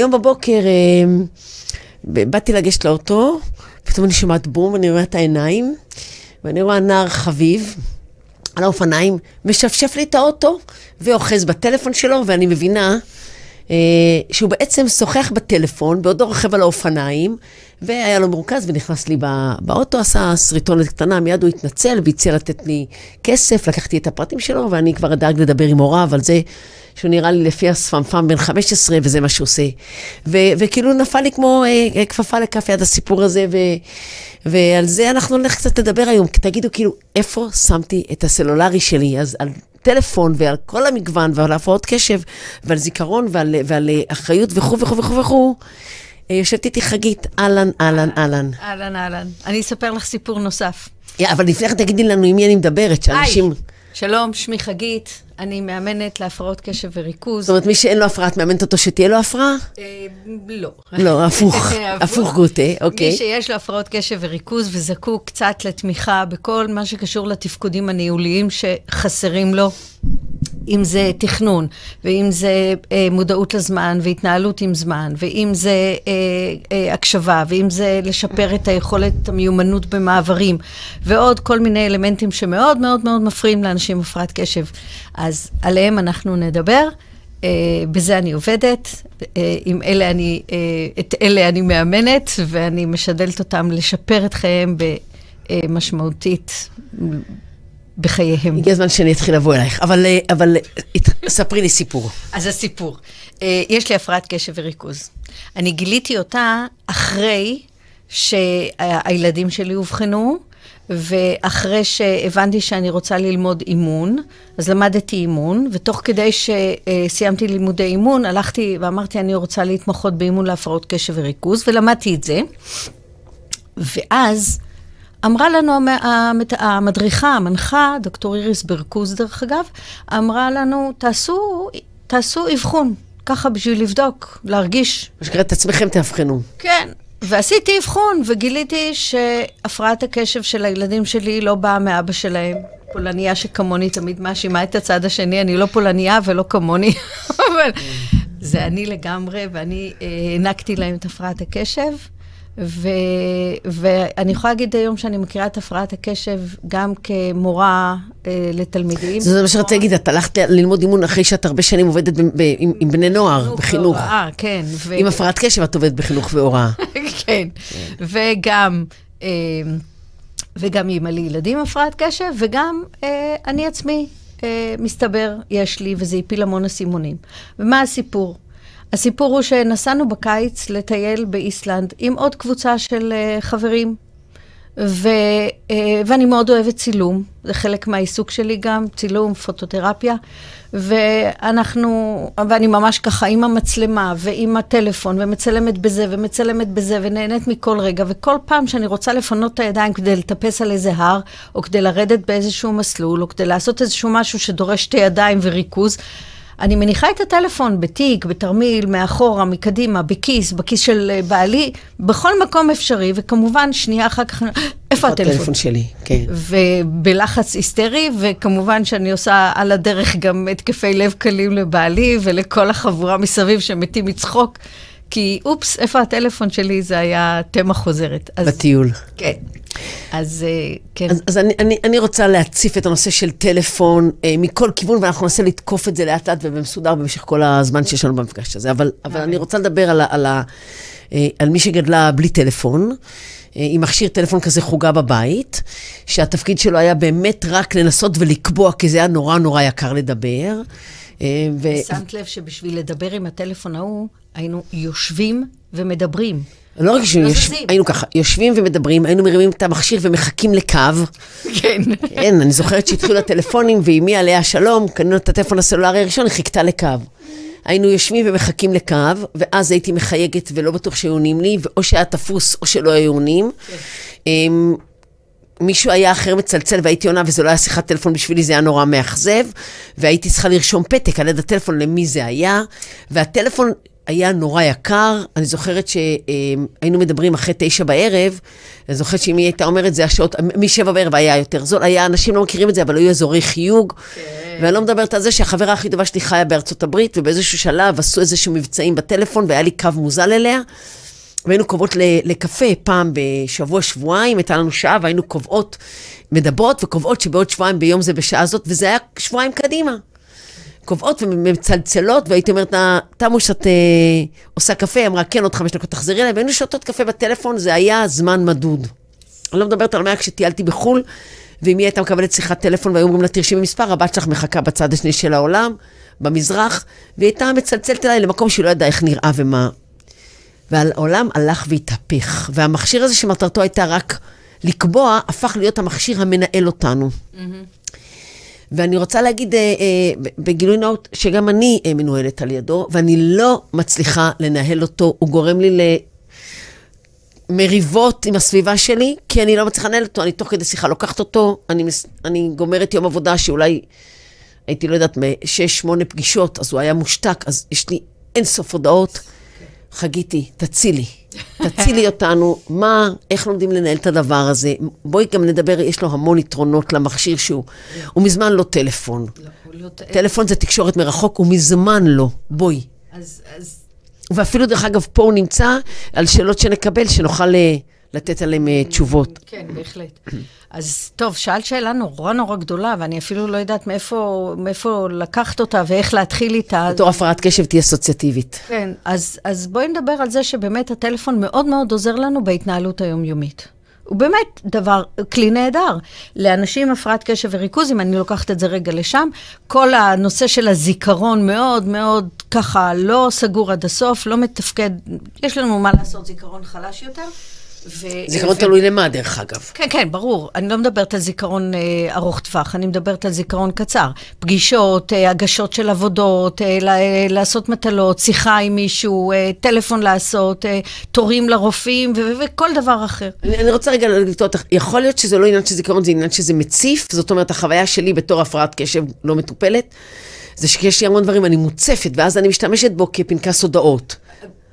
היום בבוקר אה, באתי לגשת לאוטו, פתאום אני שומעת בום, אני רואה את העיניים, ואני רואה נער חביב על האופניים, משפשף לי את האוטו, ואוחז בטלפון שלו, ואני מבינה שהוא בעצם שוחח בטלפון, בעודו רוכב על האופניים, והיה לו מרוכז ונכנס לי בא, באוטו, עשה שריטונת קטנה, מיד הוא התנצל והציע לתת לי כסף, לקחתי את הפרטים שלו, ואני כבר דאג לדבר עם הוריו על זה שהוא נראה לי לפי השפמפם בן 15, וזה מה שהוא עושה. ו- וכאילו נפל לי כמו אה, כפפה לכף יד הסיפור הזה, ו- ועל זה אנחנו נלך קצת לדבר היום. תגידו, כאילו, איפה שמתי את הסלולרי שלי? אז על טלפון ועל כל המגוון ועל הפרעות קשב ועל זיכרון ועל, ועל אחריות וכו' וכו' וכו' וכו'. יושבת איתי חגית, אהלן, אהלן, אהלן. אהלן, אהלן. אני אספר לך סיפור נוסף. אבל לפני כן תגידי לנו עם מי אני מדברת, שאנשים... שלום, שמי חגית, אני מאמנת להפרעות קשב וריכוז. זאת אומרת, מי שאין לו הפרעה, את מאמנת אותו שתהיה לו הפרעה? אה, לא. לא, הפוך, הפוך גוטה, אוקיי. מי שיש לו הפרעות קשב וריכוז וזקוק קצת לתמיכה בכל מה שקשור לתפקודים הניהוליים שחסרים לו, אם זה תכנון, ואם זה אה, מודעות לזמן, והתנהלות עם זמן, ואם זה אה, אה, הקשבה, ואם זה לשפר את היכולת המיומנות במעברים, ועוד כל מיני אלמנטים שמאוד מאוד מאוד מפריעים לאנשים עם הפרעת קשב. אז עליהם אנחנו נדבר. Uh, בזה אני עובדת, uh, עם אלה אני, uh, את אלה אני מאמנת, ואני משדלת אותם לשפר את חייהם במשמעותית בחייהם. הגיע הזמן שאני אתחיל לבוא אלייך, אבל, אבל ספרי לי סיפור. אז הסיפור. יש לי הפרעת קשב וריכוז. אני גיליתי אותה אחרי שהילדים שלי אובחנו, ואחרי שהבנתי שאני רוצה ללמוד אימון, אז למדתי אימון, ותוך כדי שסיימתי לימודי אימון, הלכתי ואמרתי, אני רוצה להתמחות באימון להפרעות קשב וריכוז, ולמדתי את זה. ואז אמרה לנו המדריכה, המנחה, דוקטור איריס ברקוז דרך אגב, אמרה לנו, תעשו, תעשו אבחון, ככה בשביל לבדוק, להרגיש. מה שקרה, את עצמכם תאבחנו. כן. ועשיתי אבחון, וגיליתי שהפרעת הקשב של הילדים שלי לא באה מאבא שלהם. פולניה שכמוני תמיד מאשימה את הצד השני, אני לא פולניה ולא כמוני, אבל זה אני לגמרי, ואני הענקתי להם את הפרעת הקשב. ו, ואני יכולה להגיד היום שאני מכירה את הפרעת הקשב גם כמורה אה, לתלמידים. זה מה שרציתי להגיד, את הלכת ללמוד אימון אחרי שאת הרבה שנים עובדת ב, ב, עם, עם בני נוער, בחינוך. והוראה, כן. ו... עם הפרעת קשב את עובדת בחינוך והוראה. כן, וגם... אה, וגם אימא לילדים הפרעת קשב, וגם אה, אני עצמי, אה, מסתבר, יש לי, וזה הפיל המון אסימונים. ומה הסיפור? הסיפור הוא שנסענו בקיץ לטייל באיסלנד עם עוד קבוצה של uh, חברים, ו, uh, ואני מאוד אוהבת צילום, זה חלק מהעיסוק שלי גם, צילום, פוטותרפיה, ואנחנו, ואני ממש ככה עם המצלמה ועם הטלפון, ומצלמת בזה ומצלמת בזה, ונהנית מכל רגע, וכל פעם שאני רוצה לפנות את הידיים כדי לטפס על איזה הר, או כדי לרדת באיזשהו מסלול, או כדי לעשות איזשהו משהו שדורש שתי ידיים וריכוז, אני מניחה את הטלפון בתיק, בתרמיל, מאחורה, מקדימה, בכיס, בכיס של אה, בעלי, בכל מקום אפשרי, וכמובן, שנייה אחר כך, איפה הטלפון? הטלפון שלי, כן. ובלחץ היסטרי, וכמובן שאני עושה על הדרך גם התקפי לב קלים לבעלי ולכל החבורה מסביב שמתים מצחוק. כי אופס, איפה הטלפון שלי? זה היה תמה חוזרת. אז, בטיול. כן. אז אה, כן. אז, אז אני, אני, אני רוצה להציף את הנושא של טלפון אה, מכל כיוון, ואנחנו ננסה לתקוף את זה לאט לאט ובמסודר במשך כל הזמן שיש לנו במפגש הזה. אבל, אבל אני רוצה לדבר על, על, על, אה, על מי שגדלה בלי טלפון. אה, עם מכשיר טלפון כזה חוגה בבית, שהתפקיד שלו היה באמת רק לנסות ולקבוע, כי זה היה נורא נורא יקר לדבר. אה, ו... שמת לב שבשביל לדבר עם הטלפון ההוא, היינו יושבים ומדברים. לא רק שיושבים, היינו ככה, יושבים ומדברים, היינו מרימים את המכשיר ומחכים לקו. כן. כן, אני זוכרת שהתחילו הטלפונים, ואימי עליה שלום, קנינו את הטלפון הסלולרי הראשון, היא חיכתה לקו. היינו יושבים ומחכים לקו, ואז הייתי מחייגת ולא בטוח שהיו עונים לי, או שהיה תפוס או שלא היו עונים. כן. מישהו היה אחר מצלצל והייתי עונה וזו לא היה שיחת טלפון בשבילי, זה היה נורא מאכזב, והייתי צריכה לרשום פתק על יד הטלפון למי זה היה, והטלפון היה נורא יקר. אני זוכרת שהיינו מדברים אחרי תשע בערב, אני זוכרת שאם היא הייתה אומרת, זה השעות, משבע בערב היה יותר זול. היה, אנשים לא מכירים את זה, אבל היו אזורי חיוג. כן. ואני לא מדברת על זה שהחברה הכי טובה שלי חיה בארצות הברית, ובאיזשהו שלב עשו איזשהו מבצעים בטלפון, והיה לי קו מוזל אליה. והיינו קובעות לקפה פעם בשבוע, שבועיים, הייתה לנו שעה, והיינו קובעות, מדברות וקובעות שבעוד שבועיים ביום זה בשעה הזאת, וזה היה שבועיים קדימה. קובעות ומצלצלות, והייתי אומרת לה, תמו שאת אה, עושה קפה, היא אמרה, כן, עוד חמש דקות תחזרי אליי, והיינו שותות קפה בטלפון, זה היה זמן מדוד. אני לא מדברת על מה כשטיילתי בחו"ל, ואם היא הייתה מקבלת שיחת טלפון והיו אומרים לה, תרשמי מספר, הבת שלך מחכה בצד השני של העולם, במזרח, והיא הייתה מצלצלת אליי למקום שהיא לא ידעה איך נראה ומה. והעולם הלך והתהפך, והמכשיר הזה שמטרתו הייתה רק לקבוע, הפך להיות המכשיר המנהל אותנו. Mm-hmm. ואני רוצה להגיד אה, אה, בגילוי נאות, שגם אני אה, מנוהלת על ידו, ואני לא מצליחה לנהל אותו, הוא גורם לי למריבות עם הסביבה שלי, כי אני לא מצליחה לנהל אותו, אני תוך כדי שיחה לוקחת אותו, אני, אני גומרת יום עבודה שאולי הייתי, לא יודעת, משש, שמונה פגישות, אז הוא היה מושתק, אז יש לי אין סוף הודעות. חגיתי, תצילי. תצילי אותנו, מה, איך לומדים לנהל את הדבר הזה. בואי גם נדבר, יש לו המון יתרונות למכשיר שהוא, הוא מזמן לא טלפון. לא, לא טלפון זה תקשורת מרחוק, הוא מזמן לא. בואי. אז, אז... ואפילו, דרך אגב, פה הוא נמצא על שאלות שנקבל, שנוכל אה, לתת עליהן אה, תשובות. כן, בהחלט. אז טוב, שאלת שאלה נורא נורא גדולה, ואני אפילו לא יודעת מאיפה, מאיפה לקחת אותה ואיך להתחיל איתה. בתור הפרעת קשב תהיה אסוציאטיבית. כן, אז, אז בואי נדבר על זה שבאמת הטלפון מאוד מאוד עוזר לנו בהתנהלות היומיומית. הוא באמת דבר, כלי נהדר. לאנשים עם הפרעת קשב וריכוז, אם אני לוקחת את זה רגע לשם, כל הנושא של הזיכרון מאוד מאוד ככה לא סגור עד הסוף, לא מתפקד, יש לנו מה לעשות, זיכרון חלש יותר. ו... זיכרון ו... תלוי למה, דרך אגב. כן, כן, ברור. אני לא מדברת על זיכרון אה, ארוך טווח, אני מדברת על זיכרון קצר. פגישות, אה, הגשות של עבודות, אה, אה, לעשות מטלות, שיחה עם מישהו, אה, טלפון לעשות, אה, תורים לרופאים ו- ו- וכל דבר אחר. אני, אני רוצה רגע לקטוע אותך. יכול להיות שזה לא עניין של זיכרון, זה עניין שזה מציף. זאת אומרת, החוויה שלי בתור הפרעת קשב לא מטופלת, זה שיש לי המון דברים, אני מוצפת, ואז אני משתמשת בו כפנקס הודעות.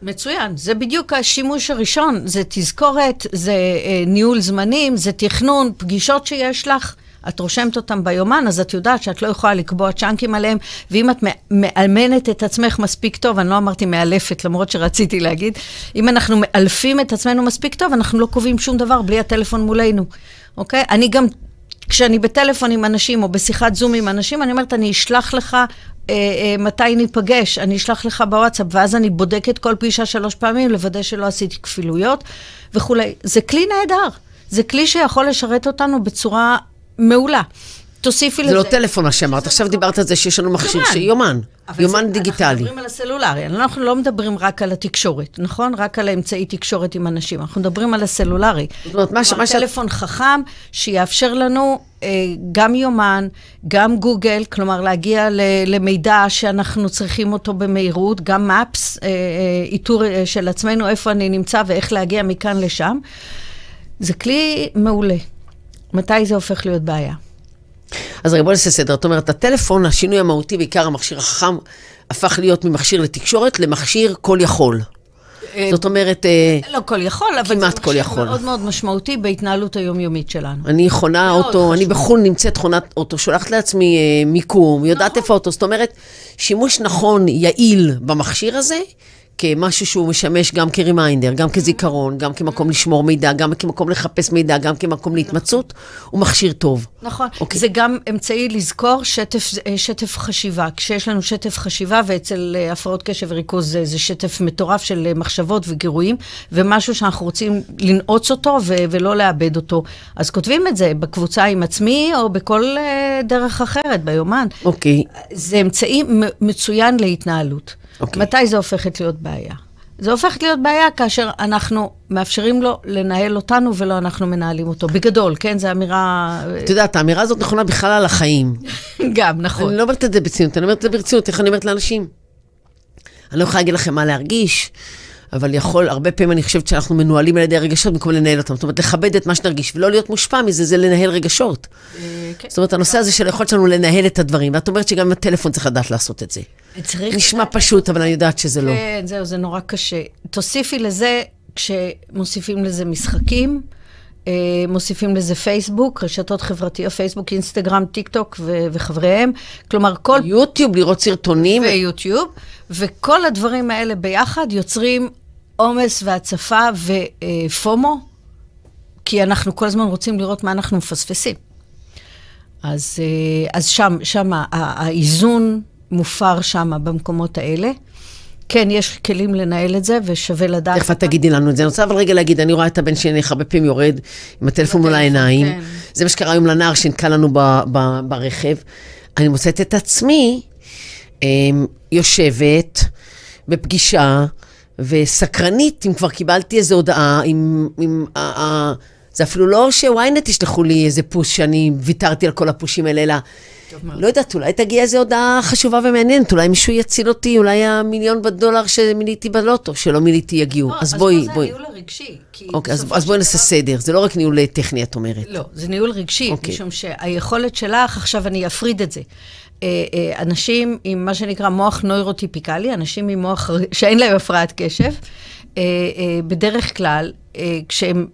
מצוין, זה בדיוק השימוש הראשון, זה תזכורת, זה אה, ניהול זמנים, זה תכנון, פגישות שיש לך. את רושמת אותם ביומן, אז את יודעת שאת לא יכולה לקבוע צ'אנקים עליהם, ואם את מאלמנת את עצמך מספיק טוב, אני לא אמרתי מאלפת, למרות שרציתי להגיד, אם אנחנו מאלפים את עצמנו מספיק טוב, אנחנו לא קובעים שום דבר בלי הטלפון מולנו, אוקיי? אני גם כשאני בטלפון עם אנשים או בשיחת זום עם אנשים, אני אומרת, אני אשלח לך אה, אה, מתי ניפגש, אני אשלח לך בוואטסאפ, ואז אני בודקת כל פגישה שלוש פעמים, לוודא שלא עשיתי כפילויות וכולי. זה כלי נהדר. זה כלי שיכול לשרת אותנו בצורה מעולה. תוסיפי לזה. זה לא טלפון מה שאמרת, עכשיו דיברת על זה שיש לנו מכשיר של יומן, יומן דיגיטלי. אנחנו מדברים על הסלולרי, אנחנו לא מדברים רק על התקשורת, נכון? רק על האמצעי תקשורת עם אנשים, אנחנו מדברים על הסלולרי. זאת אומרת, מה ש... טלפון חכם שיאפשר לנו אה, גם יומן, גם גוגל, כלומר להגיע למידע שאנחנו צריכים אותו במהירות, גם מפס, אה, אה, איתור של עצמנו, איפה אני נמצא ואיך להגיע מכאן לשם. זה כלי מעולה. מתי זה הופך להיות בעיה? אז רגע, בוא נעשה סדר. זאת אומרת, הטלפון, השינוי המהותי, בעיקר המכשיר החכם, הפך להיות ממכשיר לתקשורת למכשיר כל יכול. אה, זאת אומרת... אה, לא כל יכול, אבל זה מכשיר מאוד מאוד משמעותי בהתנהלות היומיומית שלנו. אני חונה אוטו, אני בחו"ל נמצאת חונת אוטו, שולחת לעצמי אה, מיקום, יודעת נכון. איפה האוטו. זאת אומרת, שימוש נכון, יעיל במכשיר הזה, כמשהו שהוא משמש גם כרימיינדר, גם כזיכרון, גם כמקום לשמור מידע, גם כמקום לחפש מידע, גם כמקום להתמצאות, הוא מכשיר טוב. נכון. Okay. אוקיי. זה גם אמצעי לזכור שטף, שטף חשיבה. כשיש לנו שטף חשיבה, ואצל אה, הפרעות קשב וריכוז זה, זה שטף מטורף של אה, מחשבות וגירויים, ומשהו שאנחנו רוצים לנעוץ אותו ו- ולא לאבד אותו. אז כותבים את זה בקבוצה עם עצמי, או בכל דרך אחרת, ביומן. אוקיי. Okay. זה אמצעי מצוין להתנהלות. Okay. אוקיי. מתי זה הופכת להיות בעיה? זה הופך להיות בעיה כאשר אנחנו מאפשרים לו לנהל אותנו ולא אנחנו מנהלים אותו. בגדול, כן? זו אמירה... את יודעת, האמירה הזאת נכונה בכלל על החיים. גם, נכון. אני לא אומרת את זה בצניעות, אני אומרת את זה ברצינות, איך אני אומרת לאנשים? אני לא יכולה להגיד לכם מה להרגיש, אבל יכול, הרבה פעמים אני חושבת שאנחנו מנוהלים על ידי הרגשות במקום לנהל אותם. זאת אומרת, לכבד את מה שנרגיש ולא להיות מושפע מזה, זה לנהל רגשות. כן. זאת אומרת, הנושא הזה של היכולת שלנו לנהל את הדברים, ואת אומרת שגם הטלפון צריך לדעת לעשות את זה. צריך... נשמע פשוט, אבל אני יודעת שזה לא. כן, זהו, זה נורא קשה. תוסיפי לזה, כשמוסיפים לזה משחקים, אה, מוסיפים לזה פייסבוק, רשתות חברתיות, פייסבוק, אינסטגרם, טיק טוק ו- וחבריהם. כלומר, כל... יוטיוב, לראות סרטונים. ויוטיוב, וכל הדברים האלה ביחד יוצרים עומס והצפה ופומו, כי אנחנו כל הזמן רוצים לראות מה אנחנו מפספסים. אז, אה, אז שם, שם האיזון מופר שם במקומות האלה. כן, יש כלים לנהל את זה, ושווה לדעת. תכף את תגידי לנו את זה. אני רוצה אבל רגע להגיד, אני רואה את הבן שלי הרבה פעמים יורד עם הטלפון מול העיניים. כן. זה מה שקרה היום לנער שנתקע לנו ב- ב- ברכב. אני מוצאת את עצמי אמ, יושבת בפגישה וסקרנית, אם כבר קיבלתי איזו הודעה, אם... אם זה אפילו לא שוויינט ישלחו לי איזה פוש שאני ויתרתי על כל הפושים האלה, אלא... לא יודעת, אולי תגיע איזו הודעה חשובה ומעניינת, אולי מישהו יציל אותי, אולי המיליון בדולר שמיליתי בלוטו, שלא מיליתי יגיעו. אז בואי, פה בואי. זה הניהול הרגשי. אוקיי, אז, אז בואי נעשה סדר, זה לא רק ניהול טכני, את אומרת. לא, זה ניהול רגשי, אוקיי. משום שהיכולת שלך, עכשיו אני אפריד את זה. אה, אה, אנשים עם מה שנקרא מוח נוירוטיפיקלי, אנשים עם מוח שאין להם הפרעת קשב, אה, בדרך כלל, כשהם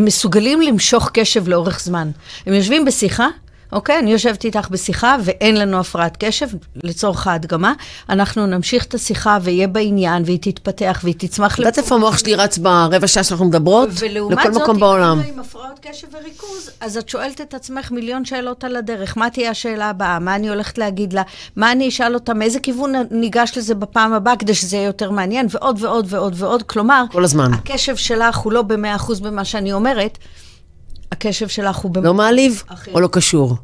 מסוגלים למשוך קשב לאורך זמן. הם יושבים בשיחה, אוקיי? אני יושבת איתך בשיחה ואין לנו הפרעת קשב, לצורך ההדגמה. אנחנו נמשיך את השיחה ויהיה בעניין, והיא תתפתח והיא תצמח את יודעת איפה המוח שלי רץ ברבע שעה שאנחנו מדברות? ולעומת לכל זאת, מקום בעולם. אם עם הפרעות קשב וריכוז, אז את שואלת את עצמך מיליון שאלות על הדרך. מה תהיה השאלה הבאה? מה אני הולכת להגיד לה? מה אני אשאל אותה? מאיזה כיוון ניגש לזה בפעם הבאה כדי שזה יהיה יותר מעניין? ועוד ועוד ועוד ועוד. כלומר, כל הזמן. הקשב שלך הוא לא במאה אחוז במה שאני אומרת, הקשב שלך הוא לא מעליב אחי. או לא קשור?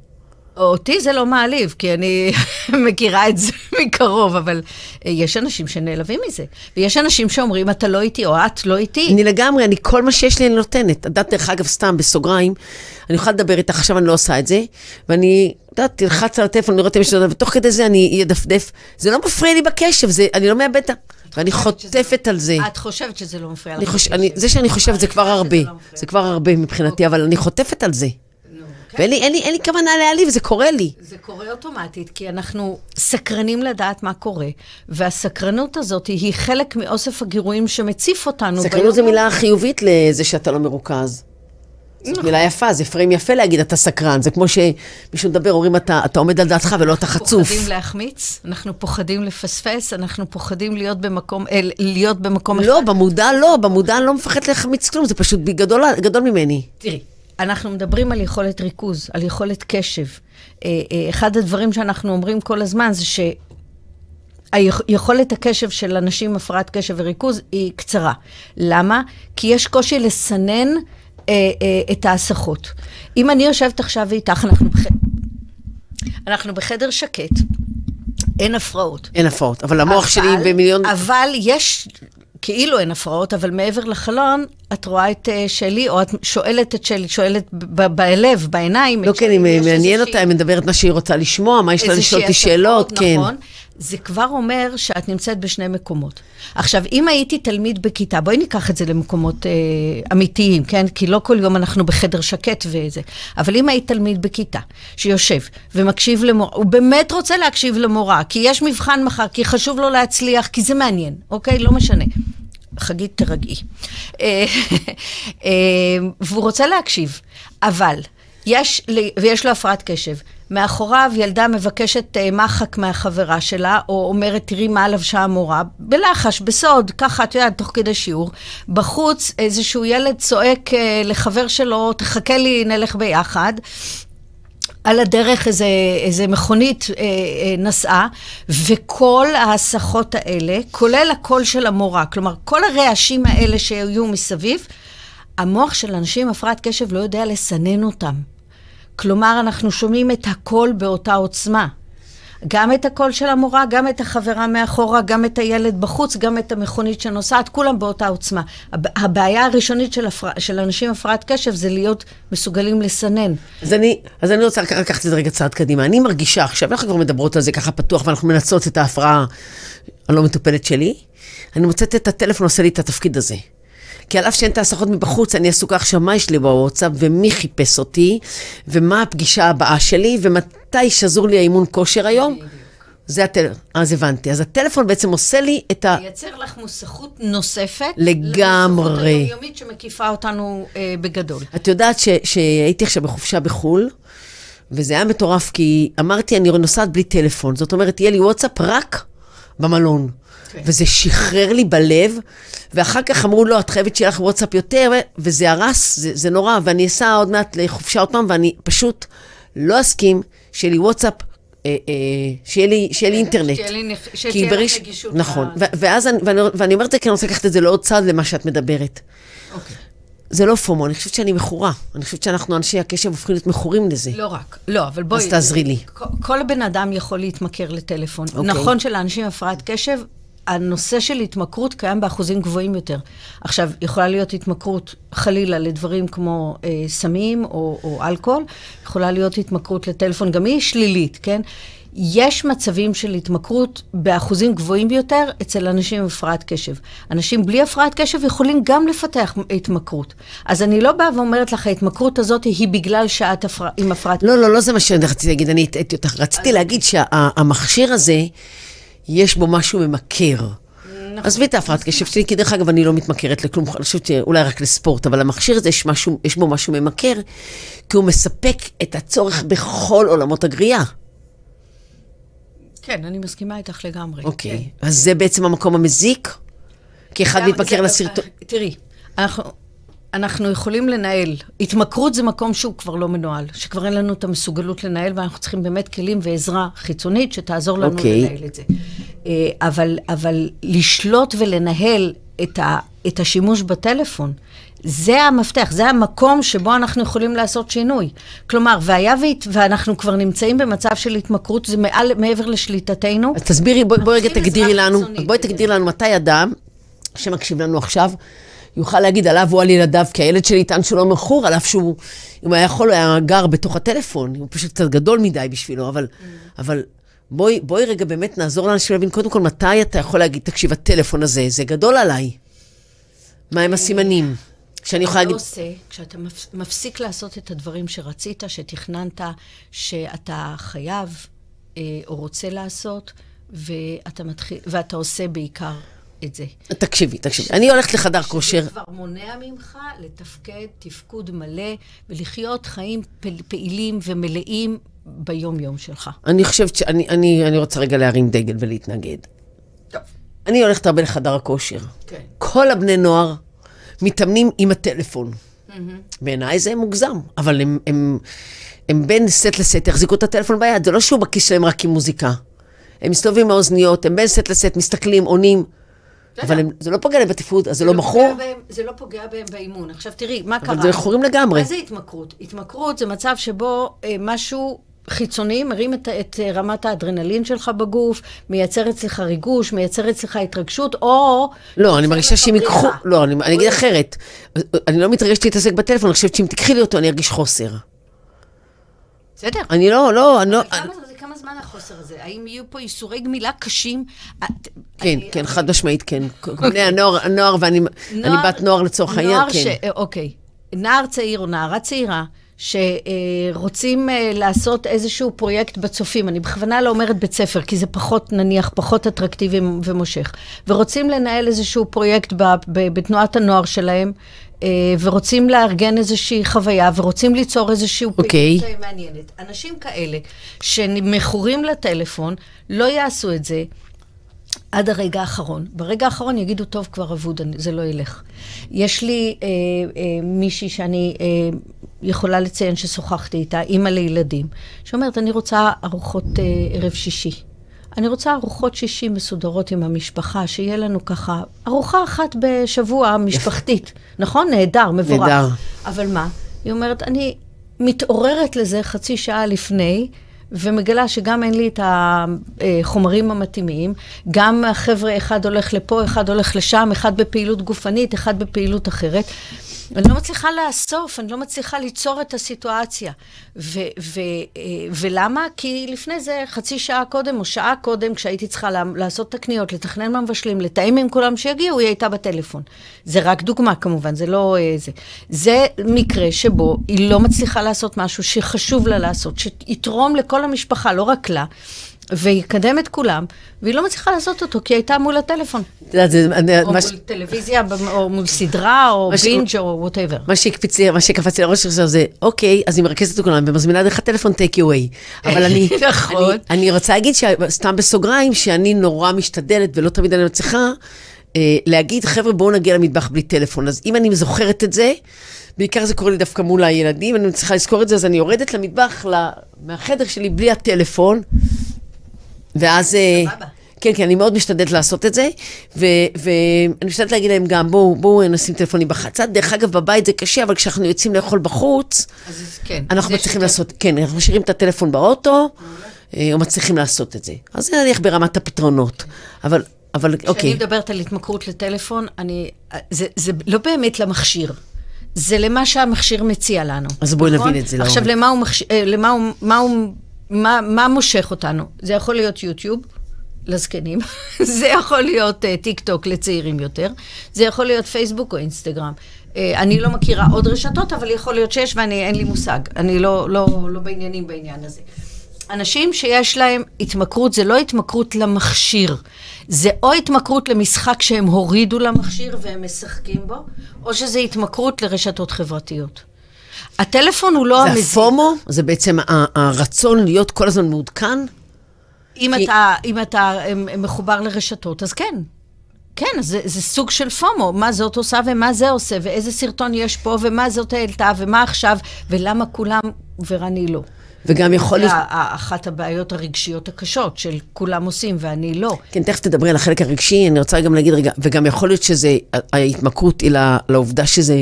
אותי זה לא מעליב, כי אני מכירה את זה מקרוב, אבל אה, יש אנשים שנעלבים מזה. ויש אנשים שאומרים, אתה לא איתי, או את לא איתי. אני לגמרי, אני כל מה שיש לי אני נותנת. את יודעת, דרך אגב, סתם, בסוגריים, אני יכולה לדבר איתך, עכשיו אני לא עושה את זה, ואני, את יודעת, תלחץ על הטלפון, לראות אם יש לי, ותוך כדי זה אני אדפדף. זה לא מפריע לי בקשב, זה, אני לא מאבדת, ואני חוטפת על זה. את חושבת שזה לא מפריע לך. זה שאני חושבת זה כבר הרבה, לא. זה כבר הרבה מבחינתי, אבל אני חוטפת על זה. ואין לי, אין לי, אין לי כוונה להעליב, זה קורה לי. זה קורה אוטומטית, כי אנחנו סקרנים לדעת מה קורה, והסקרנות הזאת היא חלק מאוסף הגירויים שמציף אותנו. סקרנות זה ביום-יום. מילה חיובית לזה שאתה לא מרוכז. זאת מילה יפה, זה פריים יפה להגיד, אתה סקרן. זה כמו שמישהו מדבר, אומרים, אתה, אתה עומד על דעתך ולא אתה חצוף. פוחדים להחמיץ, אנחנו פוחדים לפספס, אנחנו פוחדים להיות במקום, אה, להיות במקום לא, אחד. במודע לא, במודע אני לא מפחדת להחמיץ כלום, זה פשוט גדול, גדול ממני. תראי, אנחנו מדברים על יכולת ריכוז, על יכולת קשב. אה, אה, אחד הדברים שאנחנו אומרים כל הזמן זה ש... היכולת הקשב של אנשים עם הפרעת קשב וריכוז היא קצרה. למה? כי יש קושי לסנן אה, אה, את ההסחות. אם אני יושבת עכשיו איתך, אנחנו, בח... אנחנו בחדר שקט, אין הפרעות. אין הפרעות, אבל המוח שלי אבל- במיליון... אבל יש, כאילו אין הפרעות, אבל מעבר לחלון, את רואה את אה, שלי, או את שואלת את שלי, שואלת בלב, בעיניים. לא, כן, שלי, אם מעניין אותה, היא מדברת מה שהיא רוצה לשמוע, מה יש לה לשאול אותי שאלות, השפעות, כן. נכון. זה כבר אומר שאת נמצאת בשני מקומות. עכשיו, אם הייתי תלמיד בכיתה, בואי ניקח את זה למקומות אה, אמיתיים, כן? כי לא כל יום אנחנו בחדר שקט וזה. אבל אם היית תלמיד בכיתה, שיושב ומקשיב למורה, הוא באמת רוצה להקשיב למורה, כי יש מבחן מחר, כי חשוב לו להצליח, כי זה מעניין, אוקיי? לא משנה. חגית, תרגעי. אה, אה, והוא רוצה להקשיב, אבל יש, ויש לו הפרעת קשב. מאחוריו ילדה מבקשת אה, מחק מהחברה שלה, או אומרת, תראי מה לבשה המורה, בלחש, בסוד, ככה, את יודעת, תוך כדי שיעור. בחוץ איזשהו ילד צועק אה, לחבר שלו, תחכה לי, נלך ביחד. על הדרך איזה, איזה מכונית אה, אה, נסעה, וכל ההסחות האלה, כולל הקול של המורה, כלומר, כל הרעשים האלה שהיו מסביב, המוח של אנשים עם הפרעת קשב לא יודע לסנן אותם. כלומר, אנחנו שומעים את הקול באותה עוצמה. גם את הקול של המורה, גם את החברה מאחורה, גם את הילד בחוץ, גם את המכונית שנוסעת, כולם באותה עוצמה. הב- הבעיה הראשונית של, הפר... של אנשים עם הפרעת קשב זה להיות מסוגלים לסנן. אז אני, אז אני רוצה לקחת את זה רגע צעד קדימה. אני מרגישה עכשיו, אנחנו כבר מדברות על זה ככה פתוח, ואנחנו מנצלות את ההפרעה הלא מטופלת שלי. אני מוצאת את הטלפון עושה לי את התפקיד הזה. כי על אף שאין את ההסחות מבחוץ, אני עסוקה עכשיו, מה יש לי בוואטסאפ, ומי חיפש אותי, ומה הפגישה הבאה שלי, ומתי שזור לי האימון כושר היום. זה הטלפון, אז הבנתי. אז הטלפון בעצם עושה לי את ה... מייצר לך מוסכות נוספת. לגמרי. למוסכות היומיומית שמקיפה אותנו אה, בגדול. את יודעת ש- שהייתי עכשיו בחופשה בחו"ל, וזה היה מטורף, כי אמרתי, אני נוסעת בלי טלפון. זאת אומרת, יהיה לי וואטסאפ רק במלון. וזה שחרר לי בלב, ואחר כך אמרו, לא, את חייבת שיהיה לך וואטסאפ יותר, וזה הרס, זה, זה נורא, ואני אסע עוד מעט לחופשה עוד פעם, ואני פשוט לא אסכים שיהיה לי וואטסאפ, אה, אה, שיהיה לי, שיהיה לי אינטרנט. שתהיה לי כי שתהיה לך נגישות. נכון, ו- ואז אני, ואני, ואני אומרת את זה כי אני רוצה לקחת את זה לעוד צעד למה שאת מדברת. אוקיי. זה לא פומו, אני חושבת שאני מכורה. אני חושבת שאנחנו, אנשי הקשב, הופכים להיות מכורים לזה. לא רק. לא, אבל בואי... אז תעזרי לי. כל- בן אדם יכול להתמכר לטלפון. אוקיי. נכון שלאנשים עם הפרעת קשב, הנושא של התמכרות קיים באחוזים גבוהים יותר. עכשיו, יכולה להיות התמכרות חלילה לדברים כמו אה, סמים או, או אלכוהול, יכולה להיות התמכרות לטלפון, גם היא שלילית, כן? יש מצבים של התמכרות באחוזים גבוהים ביותר אצל אנשים עם הפרעת קשב. אנשים בלי הפרעת קשב יכולים גם לפתח התמכרות. אז אני לא באה ואומרת לך, ההתמכרות הזאת היא בגלל שאת הפר... עם הפרעת לא, לא, לא זה מה שרציתי להגיד, אני הטעיתי אותך. רציתי להגיד שהמכשיר הזה, יש בו משהו ממכר. נכון. עזבי את ההפרעת קשב שלי, כי דרך אגב, אני לא מתמכרת לכלום, אני חושבת שאולי רק לספורט, אבל המכשיר הזה, יש, משהו, יש בו משהו ממכר, כי הוא מספק את הצורך בכל עולמות הגריעה. כן, אני מסכימה איתך לגמרי. אוקיי, אז זה בעצם המקום המזיק? כי אחד מתמכר לסרטון... תראי, אנחנו, אנחנו יכולים לנהל. התמכרות זה מקום שהוא כבר לא מנוהל, שכבר אין לנו את המסוגלות לנהל, ואנחנו צריכים באמת כלים ועזרה חיצונית שתעזור לנו אוקיי. לנהל את זה. אה, אבל, אבל לשלוט ולנהל את, ה, את השימוש בטלפון, זה המפתח, זה המקום שבו אנחנו יכולים לעשות שינוי. כלומר, והיה והת, ואנחנו כבר נמצאים במצב של התמכרות, זה מעל, מעבר לשליטתנו. אז תסבירי, בואי בוא רגע תגדירי לנו. בואי תגדירי לנו מתי אדם שמקשיב לנו עכשיו, יוכל להגיד עליו או על ילדיו, כי הילד שלי יטען שהוא לא מכור, על אף שהוא, אם היה יכול, הוא היה גר בתוך הטלפון, הוא פשוט קצת גדול מדי בשבילו, אבל, אבל בואי, בואי רגע באמת נעזור לאנשים להבין, קודם כל, מתי אתה יכול להגיד, תקשיב, הטלפון הזה, זה גדול עליי. מה הם הסימנים? שאני יכולה אתה להגיד, עושה, כשאתה מפ- מפסיק לעשות את הדברים שרצית, שתכננת, שאתה חייב אה, או רוצה לעשות, ואתה, מתחיל, ואתה עושה בעיקר את זה. תקשיבי, תקשיבי, אני הולכת לחדר כושר, זה כבר מונע ממך לתפקד תפקוד מלא ולחיות חיים פעילים ומלאים ביום-יום שלך. אני חושבת שאני אני, אני רוצה רגע להרים דגל ולהתנגד. טוב. אני הולכת הרבה לחדר הכושר. כן. כל הבני נוער מתאמנים עם הטלפון. בעיניי זה מוגזם, אבל הם, הם, הם בין סט לסט יחזיקו את הטלפון ביד, זה לא שהוא בכיס שלהם רק עם מוזיקה. הם מסתובבים עם האוזניות, הם בין סט לסט, מסתכלים, עונים, אבל הם, זה לא פוגע להם בתפקוד, אז זה לא פוגע מכור. זה לא פוגע בהם באימון. עכשיו תראי, מה קרה? אבל זה מכורים לגמרי. מה זה התמכרות? התמכרות זה מצב שבו אה, משהו חיצוני מרים את, את אה, רמת האדרנלין שלך בגוף, מייצר אצלך ריגוש, מייצר אצלך התרגשות, או... לא, אני מרגישה שאם ייקחו. לא, אני, אני אגיד או- אחרת. אני לא מתרגשת להתעסק בטלפון, אני חושבת שאם תיקחי לי אותו, אני ארגיש חוסר. בסדר. אני לא, לא, אני לא... אבל כמה, זה, כמה זמן החוסר הזה? האם יהיו פה איסורי גמילה קשים? כן, כן, חד משמעית, כן. בני הנוער, הנוער ואני אני בת נוער לצורך העניין, כן. אוקיי. נער צעיר או נערה צעירה, שרוצים אה, לעשות איזשהו פרויקט בצופים, אני בכוונה לא אומרת בית ספר, כי זה פחות, נניח, פחות אטרקטיבי ומושך, ורוצים לנהל איזשהו פרויקט ב, ב, בתנועת הנוער שלהם, ורוצים לארגן איזושהי חוויה, ורוצים ליצור איזושהי אוקיי. פעילות אה, מעניינת. אנשים כאלה שמכורים לטלפון, לא יעשו את זה. עד הרגע האחרון. ברגע האחרון יגידו, טוב, כבר אבוד, זה לא ילך. יש לי אה, אה, מישהי שאני אה, יכולה לציין ששוחחתי איתה, אימא לילדים, שאומרת, אני רוצה ארוחות אה, ערב שישי. אני רוצה ארוחות שישי מסודרות עם המשפחה, שיהיה לנו ככה, ארוחה אחת בשבוע משפחתית. נכון? נהדר, מבורך. נהדר. אבל מה? היא אומרת, אני מתעוררת לזה חצי שעה לפני, ומגלה שגם אין לי את החומרים המתאימים, גם החבר'ה, אחד הולך לפה, אחד הולך לשם, אחד בפעילות גופנית, אחד בפעילות אחרת. אני לא מצליחה לאסוף, אני לא מצליחה ליצור את הסיטואציה. ו- ו- אה, ולמה? כי לפני זה, חצי שעה קודם או שעה קודם, כשהייתי צריכה לעשות את הקניות, לתכנן מה מבשלים, לתאם עם כולם שיגיעו, היא הייתה בטלפון. זה רק דוגמה כמובן, זה לא אה, זה. זה מקרה שבו היא לא מצליחה לעשות משהו שחשוב לה לעשות, שיתרום לכל המשפחה, לא רק לה. ויקדם את כולם, והיא לא מצליחה לעשות אותו, כי היא הייתה מול הטלפון. את יודעת, זה... או מול טלוויזיה, או מול סדרה, או בינג' או whatever. מה שהקפיץ לי, מה שקפץ לי לראש עכשיו זה, אוקיי, אז היא מרכזת את כולם ומזמינה דרך הטלפון take away. אבל אני... נכון. אני רוצה להגיד, סתם בסוגריים, שאני נורא משתדלת, ולא תמיד אני מצליחה, אה, להגיד, חבר'ה, בואו נגיע למטבח בלי טלפון. אז אם אני זוכרת את זה, בעיקר זה קורה לי דווקא מול הילדים, אני צריכה לזכור את זה, אז אני יורדת למטבח, מהחדר שלי בלי הטלפון, ואז... אה, כן, כן, אני מאוד משתדלת לעשות את זה, ואני משתדלת להגיד להם גם, בואו בוא נשים טלפונים בחצת. דרך אגב, בבית זה קשה, אבל כשאנחנו יוצאים לאכול בחוץ, אז כן, אנחנו מצליחים לעשות, כן, אנחנו משאירים את הטלפון באוטו, אה, או מצליחים לעשות את זה. אז זה נניח ברמת הפתרונות. אבל, אבל אוקיי. כשאני מדברת על התמכרות לטלפון, אני, זה, זה לא באמת למכשיר. זה למה שהמכשיר מציע לנו. אז בואי נכון? נבין את זה. עכשיו, למה הוא, מחש... אה, למה הוא, מה הוא מה, מה מושך אותנו? זה יכול להיות יוטיוב לזקנים, זה יכול להיות uh, טיק טוק לצעירים יותר, זה יכול להיות פייסבוק או אינסטגרם. Uh, אני לא מכירה עוד רשתות, אבל יכול להיות שיש ואני, אין לי מושג. אני לא, לא, לא בעניינים בעניין הזה. אנשים שיש להם התמכרות, זה לא התמכרות למכשיר, זה או התמכרות למשחק שהם הורידו למכשיר והם משחקים בו, או שזה התמכרות לרשתות חברתיות. הטלפון הוא לא. זה הפומו? זה בעצם הרצון להיות כל הזמן מעודכן? אם, כי... אתה, אם אתה מחובר לרשתות, אז כן. כן, זה, זה סוג של פומו, מה זאת עושה ומה זה עושה, ואיזה סרטון יש פה, ומה זאת העלתה, ומה עכשיו, ולמה כולם ורני לא. וגם יכול להיות... זה אחת הבעיות הרגשיות הקשות, של כולם עושים ואני לא. כן, תכף תדברי על החלק הרגשי, אני רוצה גם להגיד רגע, וגם יכול להיות שזה, ההתמכרות היא לעובדה שזה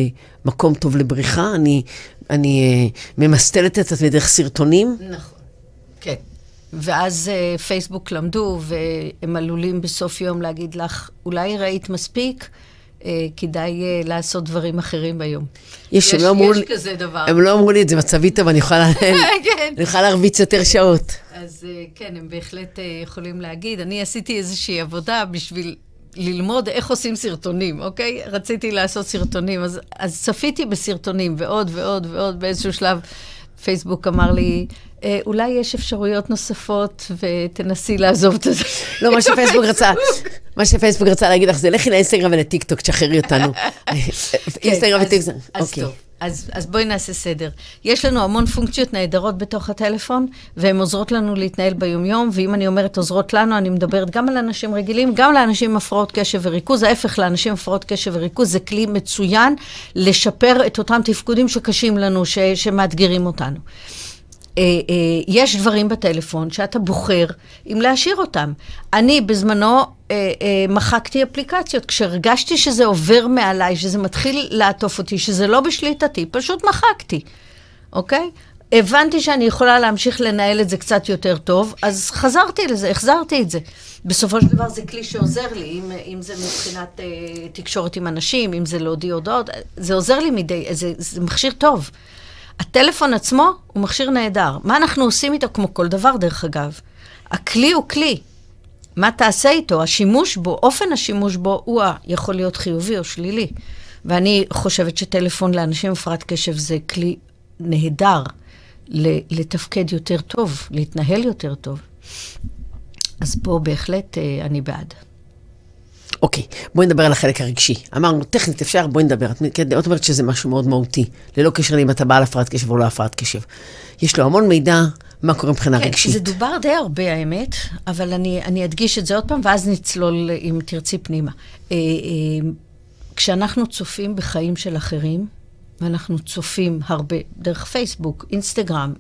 מקום טוב לבריחה, אני, אני uh, ממסטלת את עצמי דרך סרטונים. נכון, כן. ואז uh, פייסבוק למדו, והם עלולים בסוף יום להגיד לך, אולי ראית מספיק? אה, כדאי אה, לעשות דברים אחרים ביום. יש, יש, לא יש לי, כזה דבר. הם לא אמרו לי את זה מצבי טוב, אני יכולה, כן. אני יכולה להרביץ יותר שעות. אז אה, כן, הם בהחלט יכולים להגיד. אני עשיתי איזושהי עבודה בשביל ללמוד איך עושים סרטונים, אוקיי? רציתי לעשות סרטונים, אז, אז צפיתי בסרטונים ועוד ועוד ועוד באיזשהו שלב. פייסבוק אמר לי, אולי יש אפשרויות נוספות ותנסי לעזוב את זה. לא, מה שפייסבוק רצה, מה שפייסבוק רצה להגיד לך זה לכי לאינסטגרם ולטיקטוק, תשחררי אותנו. כן, אינסטגרם וטיקטוק, אוקיי. אז, אז בואי נעשה סדר. יש לנו המון פונקציות נהדרות בתוך הטלפון, והן עוזרות לנו להתנהל ביומיום, ואם אני אומרת עוזרות לנו, אני מדברת גם על אנשים רגילים, גם לאנשים עם הפרעות קשב וריכוז. ההפך, לאנשים עם הפרעות קשב וריכוז זה כלי מצוין לשפר את אותם תפקודים שקשים לנו, ש, שמאתגרים אותנו. אה, אה, יש דברים בטלפון שאתה בוחר אם להשאיר אותם. אני בזמנו אה, מחקתי אפליקציות. כשהרגשתי שזה עובר מעליי, שזה מתחיל לעטוף אותי, שזה לא בשליטתי, פשוט מחקתי, אוקיי? הבנתי שאני יכולה להמשיך לנהל את זה קצת יותר טוב, אז חזרתי לזה, החזרתי את זה. בסופו של דבר זה כלי שעוזר לי, אם, אם זה מבחינת אה, תקשורת עם אנשים, אם זה להודיע הודעות, זה עוזר לי מדי, זה, זה מכשיר טוב. הטלפון עצמו הוא מכשיר נהדר. מה אנחנו עושים איתו? כמו כל דבר, דרך אגב. הכלי הוא כלי. מה תעשה איתו? השימוש בו, אופן השימוש בו, הוא יכול להיות חיובי או שלילי. ואני חושבת שטלפון לאנשים עם הפרעת קשב זה כלי נהדר לתפקד יותר טוב, להתנהל יותר טוב. אז פה בהחלט אה, אני בעד. אוקיי, בואי נדבר על החלק הרגשי. אמרנו, טכנית אפשר, בואי נדבר. את כן, אומרת שזה משהו מאוד מהותי, ללא קשר לאם אתה בעל הפרעת קשב או לא הפרעת קשב. יש לו המון מידע מה קורה מבחינה כן, רגשית. זה דובר די הרבה, האמת, אבל אני, אני אדגיש את זה עוד פעם, ואז נצלול, אם תרצי, פנימה. אה, אה, כשאנחנו צופים בחיים של אחרים, ואנחנו צופים הרבה דרך פייסבוק, אינסטגרם,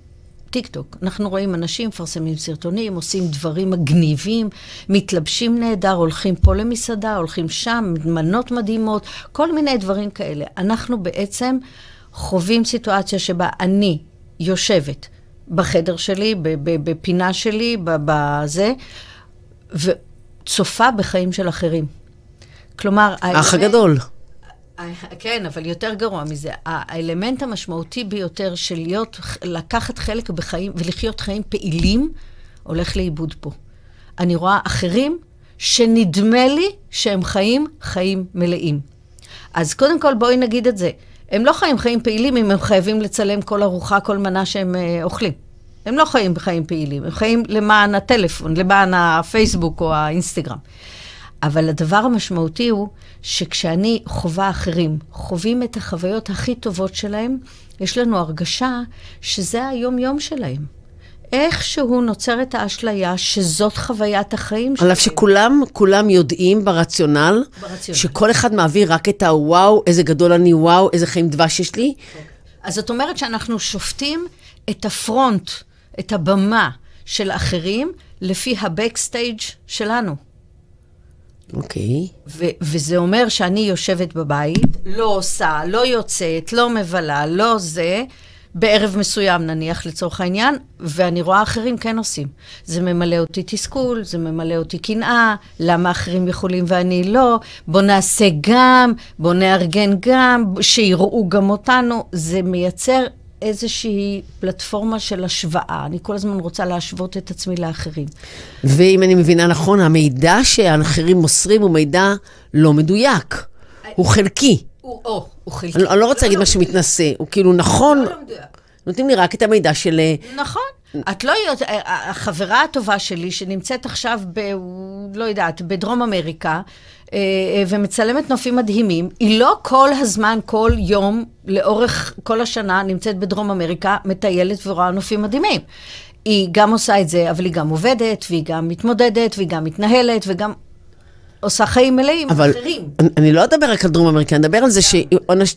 טיק טוק. אנחנו רואים אנשים מפרסמים סרטונים, עושים דברים מגניבים, מתלבשים נהדר, הולכים פה למסעדה, הולכים שם, מנות מדהימות, כל מיני דברים כאלה. אנחנו בעצם חווים סיטואציה שבה אני יושבת בחדר שלי, בפינה שלי, בזה, וצופה בחיים של אחרים. כלומר... האח הגדול. כן, אבל יותר גרוע מזה. האלמנט המשמעותי ביותר של להיות, לקחת חלק בחיים ולחיות חיים פעילים, הולך לאיבוד פה. אני רואה אחרים שנדמה לי שהם חיים חיים מלאים. אז קודם כל בואי נגיד את זה. הם לא חיים חיים פעילים אם הם חייבים לצלם כל ארוחה, כל מנה שהם אה, אוכלים. הם לא חיים בחיים פעילים, הם חיים למען הטלפון, למען הפייסבוק או האינסטגרם. אבל הדבר המשמעותי הוא שכשאני חווה אחרים, חווים את החוויות הכי טובות שלהם, יש לנו הרגשה שזה היום-יום שלהם. איכשהו נוצרת האשליה שזאת חוויית החיים שלהם. על אף שכולם, כולם יודעים ברציונל, ברציונל, שכל אחד מעביר רק את הוואו, איזה גדול אני, וואו, איזה חיים דבש יש לי. אז זאת אומרת שאנחנו שופטים את הפרונט, את הבמה של אחרים, לפי הבקסטייג' שלנו. אוקיי. וזה אומר שאני יושבת בבית, לא עושה, לא יוצאת, לא מבלה, לא זה, בערב מסוים נניח לצורך העניין, ואני רואה אחרים כן עושים. זה ממלא אותי תסכול, זה ממלא אותי קנאה, למה אחרים יכולים ואני לא, בוא נעשה גם, בוא נארגן גם, שיראו גם אותנו, זה מייצר איזושהי פלטפורמה של השוואה. אני כל הזמן רוצה להשוות את עצמי לאחרים. ואם אני מבינה נכון, המידע שהאחרים מוסרים הוא מידע לא מדויק. הוא חלקי. הוא, או, הוא חלקי. אני לא רוצה להגיד משהו מתנשא, הוא כאילו נכון, נותנים לי רק את המידע של... אה, נכון. את לא יודעת, אה, אה, החברה הטובה שלי, שנמצאת עכשיו ב... לא יודעת, בדרום אמריקה, ומצלמת נופים מדהימים, היא לא כל הזמן, כל יום, לאורך כל השנה, נמצאת בדרום אמריקה, מטיילת ורואה נופים מדהימים. היא גם עושה את זה, אבל היא גם עובדת, והיא גם מתמודדת, והיא גם מתנהלת, וגם עושה חיים מלאים אבל אחרים. אני, אני לא אדבר רק על דרום אמריקה, אני אדבר על זה ש...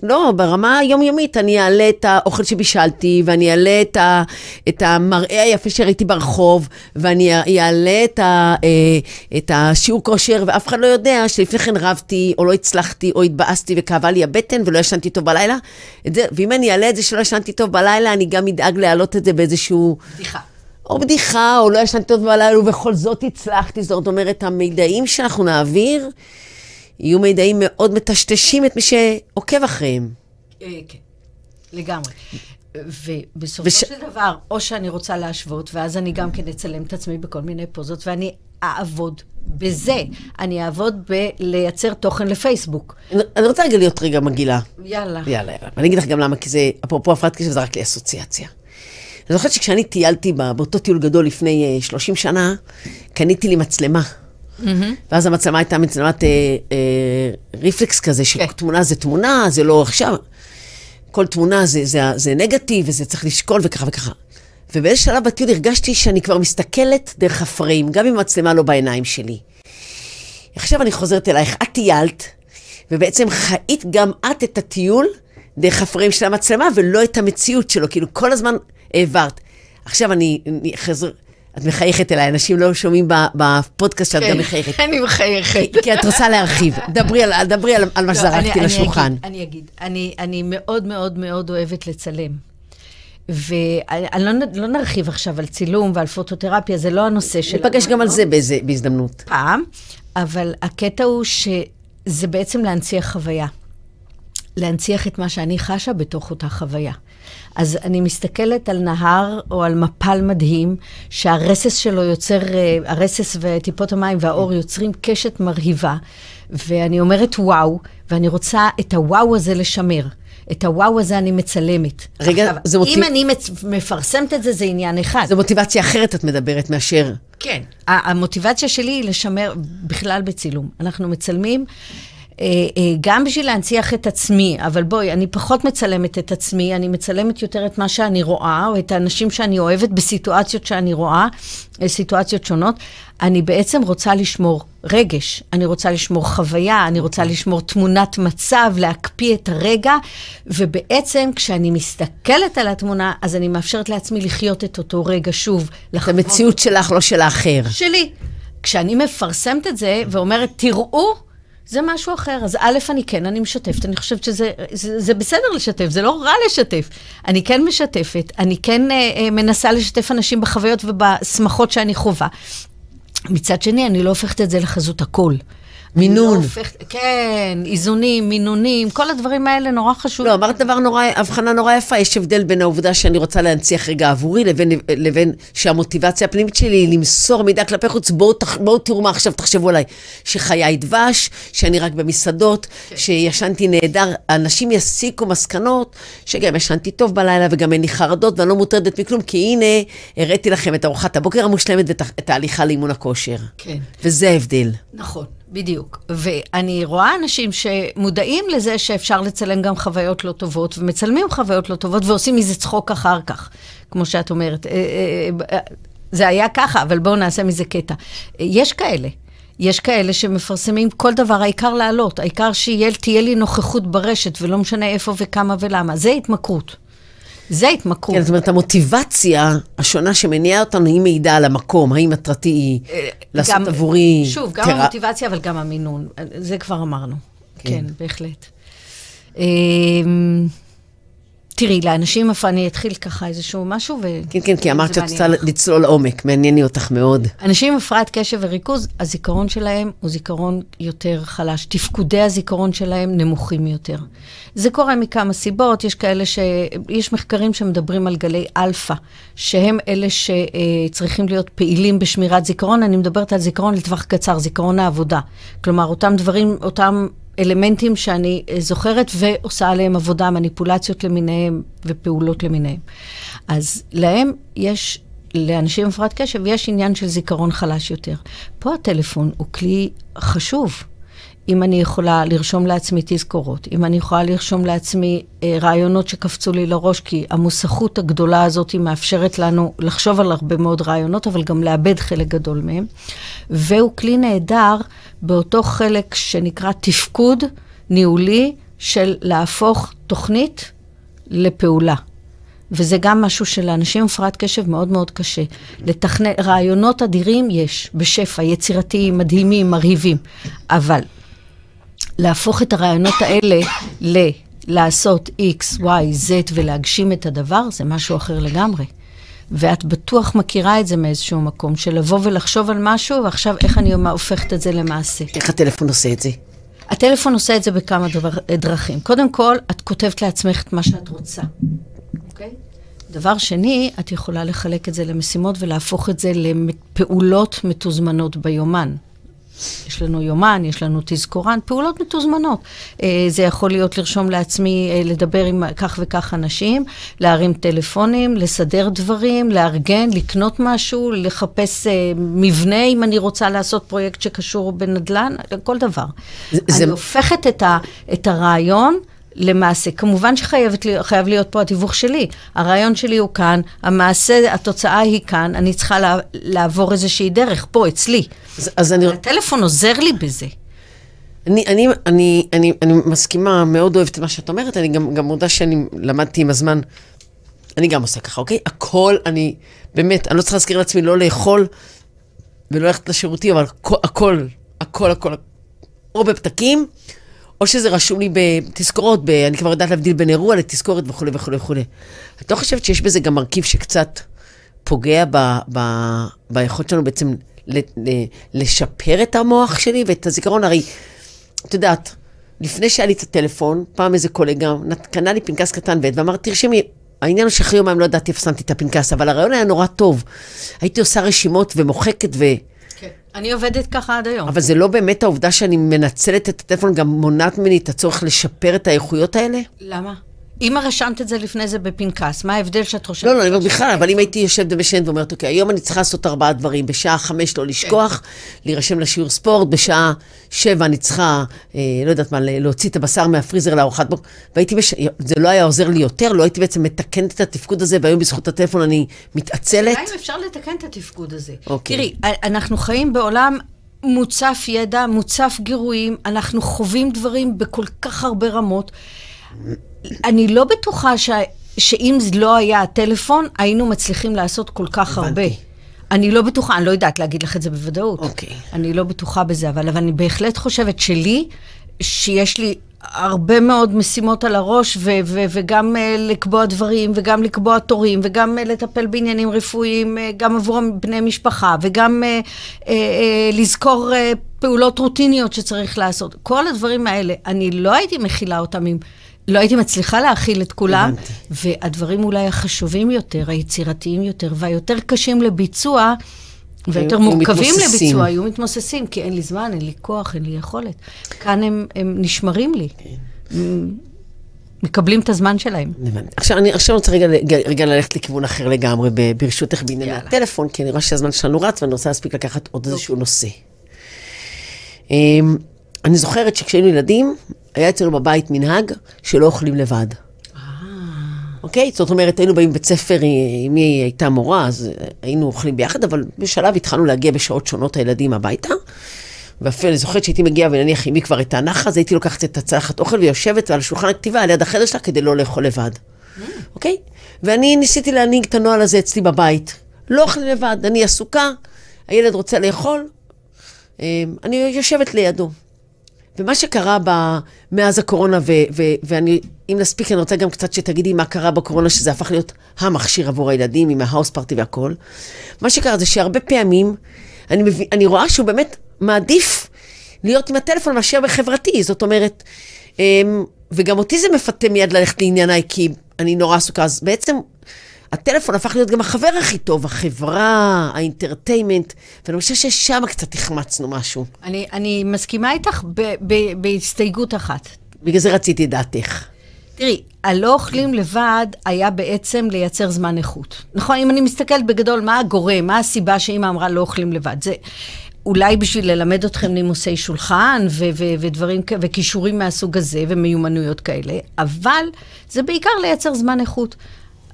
לא, ברמה היומיומית אני אעלה את האוכל שבישלתי, ואני אעלה את, ה, את המראה היפה שראיתי ברחוב, ואני אעלה את, ה, אה, את השיעור כושר, ואף אחד לא יודע שלפני כן רבתי, או לא הצלחתי, או התבאסתי וכאבה לי הבטן ולא ישנתי טוב בלילה. זה, ואם אני אעלה את זה שלא ישנתי טוב בלילה, אני גם אדאג להעלות את זה באיזשהו... בדיחה. או בדיחה, או לא ישנתי טוב בלילה, ובכל זאת הצלחתי. זאת אומרת, המידעים שאנחנו נעביר, יהיו מידעים מאוד מטשטשים את מי שעוקב אחריהם. אה, כן, לגמרי. ובסופו וש... של דבר, או שאני רוצה להשוות, ואז אני גם כן אצלם את עצמי בכל מיני פוזות, ואני אעבוד בזה. אני אעבוד בלייצר תוכן לפייסבוק. אני רוצה רגע להיות רגע מגעילה. יאללה. יאללה, יאללה. ואני אגיד לך גם למה, כי זה, אפרופו הפרעת קשב, זה רק לי אסוציאציה. אני זוכרת שכשאני טיילתי באותו טיול גדול לפני 30 אה, שנה, קניתי לי מצלמה. Mm-hmm. ואז המצלמה הייתה מצלמת אה, אה, ריפלקס כזה, שתמונה כן. זה תמונה, זה לא עכשיו. כל תמונה זה, זה, זה נגטיב, וזה צריך לשקול וככה וככה. ובאיזה שלב בטיול הרגשתי שאני כבר מסתכלת דרך הפריים, גם אם המצלמה לא בעיניים שלי. עכשיו אני חוזרת אלייך, את טיילת, ובעצם חיית גם את את הטיול דרך הפריים של המצלמה, ולא את המציאות שלו. כאילו, כל הזמן העברת. עכשיו אני, אני חזר... את מחייכת אליי, אנשים לא שומעים בפודקאסט שאת גם כן, מחייכת. אני מחייכת. כי את רוצה להרחיב. דברי על, דברי על, על מה לא, שזרקתי לשולחן. אני אגיד, אני, אני מאוד מאוד מאוד אוהבת לצלם. ואני לא, לא נרחיב עכשיו על צילום ועל פוטותרפיה, זה לא הנושא שלנו. ניפגש גם על זה באיזה, בהזדמנות. פעם, אבל הקטע הוא שזה בעצם להנציח חוויה. להנציח את מה שאני חשה בתוך אותה חוויה. אז אני מסתכלת על נהר או על מפל מדהים, שהרסס שלו יוצר, אה, הרסס וטיפות המים והאור יוצרים קשת מרהיבה, ואני אומרת וואו, ואני רוצה את הוואו הזה לשמר. את הוואו הזה אני מצלמת. רגע, עכשיו, זה מוטיב... אם אני מפרסמת את זה, זה עניין אחד. זו מוטיבציה אחרת את מדברת מאשר... כן. המוטיבציה שלי היא לשמר בכלל בצילום. אנחנו מצלמים גם בשביל להנציח את עצמי, אבל בואי, אני פחות מצלמת את עצמי, אני מצלמת יותר את מה שאני רואה, או את האנשים שאני אוהבת בסיטואציות שאני רואה, אה, סיטואציות שונות. אני בעצם רוצה לשמור רגש, אני רוצה לשמור חוויה, אני רוצה לשמור תמונת מצב, להקפיא את הרגע, ובעצם כשאני מסתכלת על התמונה, אז אני מאפשרת לעצמי לחיות את אותו רגע שוב. את המציאות שלך, לא של האחר. שלי. כשאני מפרסמת את זה ואומרת, תראו, זה משהו אחר. אז א', אני כן, אני משתפת, אני חושבת שזה זה, זה בסדר לשתף, זה לא רע לשתף. אני כן משתפת, אני כן אה, אה, מנסה לשתף אנשים בחוויות ובשמחות שאני חווה. מצד שני, אני לא הופכת את זה לחזות הכל. מינון. לא הופכת, כן, איזונים, מינונים, כל הדברים האלה נורא חשובים. לא, אמרת דבר נורא, הבחנה נורא יפה, יש הבדל בין העובדה שאני רוצה להנציח רגע עבורי, לבין, לבין שהמוטיבציה הפנימית שלי היא למסור מידע כלפי חוץ, בואו, תח, בואו תראו מה עכשיו, תחשבו עליי, שחיי דבש, שאני רק במסעדות, כן. שישנתי נהדר, אנשים יסיקו מסקנות, שגם ישנתי טוב בלילה וגם אין לי חרדות ואני לא מוטרדת מכלום, כי הנה, הראיתי לכם את ארוחת הבוקר המושלמת ואת ההליכה לאימון הכושר. כן. וזה ההבדל. נכון. בדיוק. ואני רואה אנשים שמודעים לזה שאפשר לצלם גם חוויות לא טובות, ומצלמים חוויות לא טובות ועושים מזה צחוק אחר כך, כמו שאת אומרת. אה, אה, אה, זה היה ככה, אבל בואו נעשה מזה קטע. יש כאלה. יש כאלה שמפרסמים כל דבר, העיקר לעלות, העיקר שתהיה לי נוכחות ברשת, ולא משנה איפה וכמה ולמה. זה התמכרות. זה התמכרות. כן, זאת אומרת, המוטיבציה השונה שמניעה אותנו היא מעידה על המקום, האם מטרתי היא אה, לעשות גם, עבורי... שוב, גם תרא... המוטיבציה, אבל גם המינון. זה כבר אמרנו. כן, כן בהחלט. תראי, לאנשים, אני אתחיל ככה איזשהו משהו, ו... כן, כן, כי אמרת שאת רוצה לצלול עומק, מענייני אותך מאוד. אנשים עם הפרעת קשב וריכוז, הזיכרון שלהם הוא זיכרון יותר חלש. תפקודי הזיכרון שלהם נמוכים יותר. זה קורה מכמה סיבות, יש כאלה ש... יש מחקרים שמדברים על גלי אלפא, שהם אלה שצריכים להיות פעילים בשמירת זיכרון. אני מדברת על זיכרון לטווח קצר, זיכרון העבודה. כלומר, אותם דברים, אותם... אלמנטים שאני אה, זוכרת ועושה עליהם עבודה, מניפולציות למיניהם ופעולות למיניהם. אז להם יש, לאנשים עם הפרעת קשב, יש עניין של זיכרון חלש יותר. פה הטלפון הוא כלי חשוב. אם אני יכולה לרשום לעצמי תזכורות, אם אני יכולה לרשום לעצמי אה, רעיונות שקפצו לי לראש, כי המוסכות הגדולה הזאת היא מאפשרת לנו לחשוב על הרבה מאוד רעיונות, אבל גם לאבד חלק גדול מהם. והוא כלי נהדר באותו חלק שנקרא תפקוד ניהולי של להפוך תוכנית לפעולה. וזה גם משהו שלאנשים עם הפרעת קשב מאוד מאוד קשה. לתכנן, רעיונות אדירים יש, בשפע, יצירתיים, מדהימים, מרהיבים, אבל להפוך את הרעיונות האלה ל... לעשות X, Y, Z ולהגשים את הדבר, זה משהו אחר לגמרי. ואת בטוח מכירה את זה מאיזשהו מקום, של לבוא ולחשוב על משהו, ועכשיו איך אני הופכת את זה למעשה. איך הטלפון עושה את זה? הטלפון עושה את זה בכמה דבר, דרכים. קודם כל, את כותבת לעצמך את מה שאת רוצה, אוקיי? Okay? דבר שני, את יכולה לחלק את זה למשימות ולהפוך את זה לפעולות מתוזמנות ביומן. יש לנו יומן, יש לנו תזכורן, פעולות מתוזמנות. אה, זה יכול להיות לרשום לעצמי, אה, לדבר עם כך וכך אנשים, להרים טלפונים, לסדר דברים, לארגן, לקנות משהו, לחפש אה, מבנה אם אני רוצה לעשות פרויקט שקשור בנדל"ן, כל דבר. זה... אני הופכת את, ה, את הרעיון. למעשה. כמובן שחייב להיות פה התיווך שלי. הרעיון שלי הוא כאן, המעשה, התוצאה היא כאן, אני צריכה לה, לעבור איזושהי דרך, פה, אצלי. אז, אז אני... הטלפון עוזר לי בזה. אני, אני, אני, אני, אני מסכימה, מאוד אוהבת מה שאת אומרת, אני גם, גם מודה שאני למדתי עם הזמן, אני גם עושה ככה, אוקיי? הכל, אני, באמת, אני לא צריכה להזכיר לעצמי לא לאכול ולא ללכת לשירותים, אבל הכל, הכל, הכל, הכל, או בפתקים, או שזה רשום לי בתזכורות, ב, אני כבר יודעת להבדיל בין אירוע לתזכורת וכולי וכולי וכולי. את לא חושבת שיש בזה גם מרכיב שקצת פוגע ב, ב, ביכולת שלנו בעצם ל, ל, לשפר את המוח שלי ואת הזיכרון? הרי, את יודעת, לפני שהיה לי את הטלפון, פעם איזה קולגה קנה לי פנקס קטן ועט ואמר, תרשמי, העניין הוא שאחרי יומיים לא ידעתי איפה שמתי את הפנקס, אבל הרעיון היה נורא טוב. הייתי עושה רשימות ומוחקת ו... אני עובדת ככה עד היום. אבל זה לא באמת העובדה שאני מנצלת את הטלפון, גם מונעת ממני את הצורך לשפר את האיכויות האלה? למה? אם רשמת את זה לפני זה בפנקס, מה ההבדל שאת חושבת? לא, לא, אני אומרת בכלל, אבל אם הייתי יושבת ומשנת ואומרת, אוקיי, היום אני צריכה לעשות ארבעה דברים, בשעה חמש לא לשכוח, להירשם לשיעור ספורט, בשעה שבע אני צריכה, אה, לא יודעת מה, להוציא את הבשר מהפריזר לארוחת בוקר, והייתי, בש... זה לא היה עוזר לי יותר, לא הייתי בעצם מתקנת את התפקוד הזה, והיום בזכות הטלפון אני מתעצלת. השאלה אם אפשר לתקן את התפקוד הזה. אוקיי. תראי, אנחנו חיים בעולם מוצף ידע, מוצף גירויים, אנחנו חווים דברים בכל כך הרבה רמות. אני לא בטוחה ש... שאם לא היה הטלפון, היינו מצליחים לעשות כל כך הבנתי. הרבה. אני לא בטוחה, אני לא יודעת להגיד לך את זה בוודאות. אוקיי. אני לא בטוחה בזה, אבל, אבל אני בהחלט חושבת שלי, שיש לי הרבה מאוד משימות על הראש, ו- ו- וגם uh, לקבוע דברים, וגם לקבוע תורים, וגם uh, לטפל בעניינים רפואיים, uh, גם עבור בני משפחה, וגם uh, uh, uh, לזכור uh, פעולות רוטיניות שצריך לעשות. כל הדברים האלה, אני לא הייתי מכילה אותם אם... לא הייתי מצליחה להכיל את כולם, הבנתי. והדברים אולי החשובים יותר, היצירתיים יותר, והיותר קשים לביצוע, ויותר מורכבים מתמוססים. לביצוע, היו מתמוססים, כי אין לי זמן, אין לי כוח, אין לי יכולת. כאן הם, הם נשמרים לי. מ- מקבלים את הזמן שלהם. הבנתי. עכשיו אני עכשיו רוצה רגע, רגע, ללכת לכיוון אחר לגמרי, ברשותך בענייני. הטלפון, כי אני רואה שהזמן שלנו רץ ואני רוצה להספיק לקחת עוד איזשהו נושא. אמ, אני זוכרת שכשהיינו ילדים, היה אצלנו בבית מנהג שלא אוכלים לבד. אוקיי? זאת אומרת, היינו באים בבית ספר, אם היא הייתה מורה, אז אה, היינו אוכלים ביחד, אבל בשלב התחלנו להגיע בשעות שונות הילדים הביתה. ואפילו אני זוכרת שהייתי מגיעה, ונניח אמי כבר הייתה נחה, אז הייתי לוקחת את הצלחת אוכל ויושבת על שולחן הכתיבה על יד החדר שלה כדי לא לאכול לבד. אוקיי? ואני ניסיתי להנהיג את הנוהל הזה אצלי בבית. לא אוכלים לבד, אני עסוקה, הילד רוצה לאכול, אה, אני יושבת לידו. ומה שקרה ב... מאז הקורונה, ו... ו... ואני, אם נספיק, אני רוצה גם קצת שתגידי מה קרה בקורונה, שזה הפך להיות המכשיר עבור הילדים, עם ההאוס פארטי והכל. מה שקרה זה שהרבה פעמים, אני, מב... אני רואה שהוא באמת מעדיף להיות עם הטלפון מאשר בחברתי. זאת אומרת, אמ, וגם אותי זה מפתה מיד ללכת לענייניי, כי אני נורא עסוקה. אז בעצם הטלפון הפך להיות גם החבר הכי טוב, החברה, האינטרטיימנט, ואני חושבת ששם קצת החמצנו משהו. אני, אני מסכימה איתך ב, ב, בהסתייגות אחת. בגלל זה רציתי את דעתך. תראי, הלא אוכלים לבד היה בעצם לייצר זמן איכות. נכון, אם אני מסתכלת בגדול, מה הגורם, מה הסיבה שאימא אמרה לא אוכלים לבד? זה אולי בשביל ללמד אתכם נימוסי שולחן ו- ו- ודברים, וכישורים מהסוג הזה ומיומנויות כאלה, אבל זה בעיקר לייצר זמן איכות.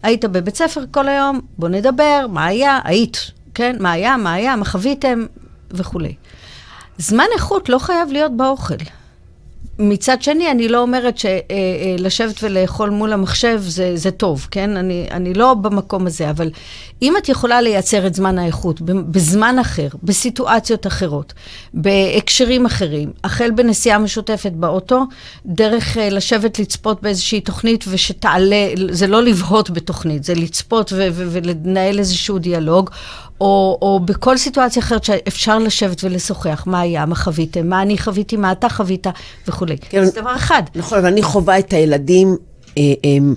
היית בבית ספר כל היום, בוא נדבר, מה היה? היית, כן? מה היה, מה היה, מה חוויתם וכולי. זמן איכות לא חייב להיות באוכל. מצד שני, אני לא אומרת שלשבת ולאכול מול המחשב זה, זה טוב, כן? אני, אני לא במקום הזה, אבל אם את יכולה לייצר את זמן האיכות בזמן אחר, בסיטואציות אחרות, בהקשרים אחרים, החל בנסיעה משותפת באוטו, דרך אה, לשבת לצפות באיזושהי תוכנית ושתעלה, זה לא לבהות בתוכנית, זה לצפות ולנהל איזשהו דיאלוג, או, או בכל סיטואציה אחרת שאפשר לשבת ולשוחח, מה היה, מה חוויתם, מה אני חוויתי, מה אתה חווית וכולי. כן. זה דבר אחד. נכון, אבל אני חווה את הילדים, אה, הם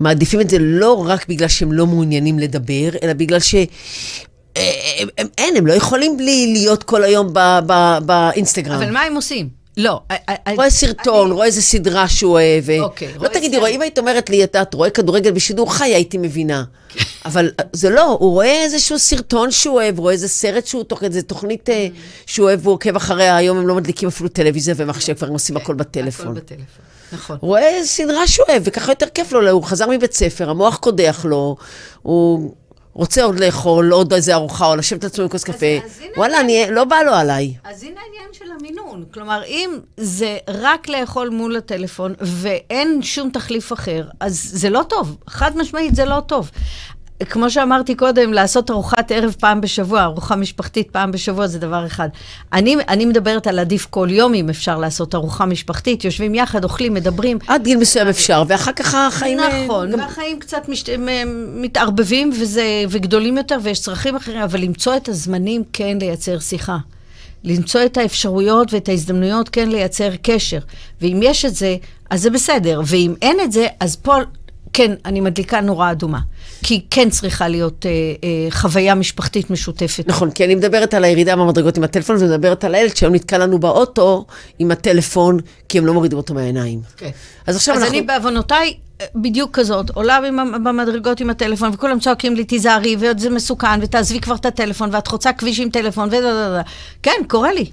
מעדיפים את זה לא רק בגלל שהם לא מעוניינים לדבר, אלא בגלל ש... אה, הם, הם, אין, הם לא יכולים בלי להיות כל היום באינסטגרם. אבל מה הם עושים? לא. רואה סרטון, רואה איזה סדרה שהוא אוהב. אוקיי, לא רואה תגידי, אם היית אומרת לי, אתה את רואה כדורגל בשידור חי, הייתי מבינה. אבל אה, זה לא, הוא רואה איזשהו סרטון שהוא אוהב, רואה איזה סרט שהוא תוך איזה תוכנית אה, שהוא אוהב, הוא עוקב אחריה, היום הם לא מדליקים אפילו טלוויזיה ומחשב, כבר הם עושים הכל בטלפון. הכל בטלפון, נכון. הוא רואה סדרה שהוא אוהב, וככה יותר כיף לו, הוא חזר מבית ספר, המוח קודח לו, הוא רוצה עוד לאכול עוד איזה ארוחה, או לשבת לעצמו עם כוס קפה. אז וואלה, אני, לא בא לו עליי. אז הנה העניין של המינון. כלומר, אם זה רק לאכול מול הטלפון ואין שום תחליף אחר, אז זה לא טוב. חד משמעית זה לא טוב. כמו שאמרתי קודם, לעשות ארוחת ערב פעם בשבוע, ארוחה משפחתית פעם בשבוע זה דבר אחד. אני, אני מדברת על עדיף כל יום, אם אפשר לעשות ארוחה משפחתית, יושבים יחד, אוכלים, מדברים. עד גיל מסוים אפשר, ואחר כך החיים... אה, נכון, גם- והחיים קצת מש... מתערבבים וזה, וגדולים יותר ויש צרכים אחרים, אבל למצוא את הזמנים כן לייצר שיחה. למצוא את האפשרויות ואת ההזדמנויות כן לייצר קשר. ואם יש את זה, אז זה בסדר. ואם אין את זה, אז פה כן, אני מדליקה נורה אדומה. כי כן צריכה להיות אה, אה, חוויה משפחתית משותפת. נכון, כי אני מדברת על הירידה במדרגות עם הטלפון, ומדברת על הילד שהיום נתקע לנו באוטו עם הטלפון, כי הם לא מורידים אותו מהעיניים. כן. אז עכשיו אז אנחנו... אני בעוונותיי אה, בדיוק כזאת, עולה במ- במדרגות עם הטלפון, וכולם צועקים לי, תיזהרי, וזה מסוכן, ותעזבי כבר את הטלפון, ואת חוצה כביש עם טלפון, דה. כן, קורה לי.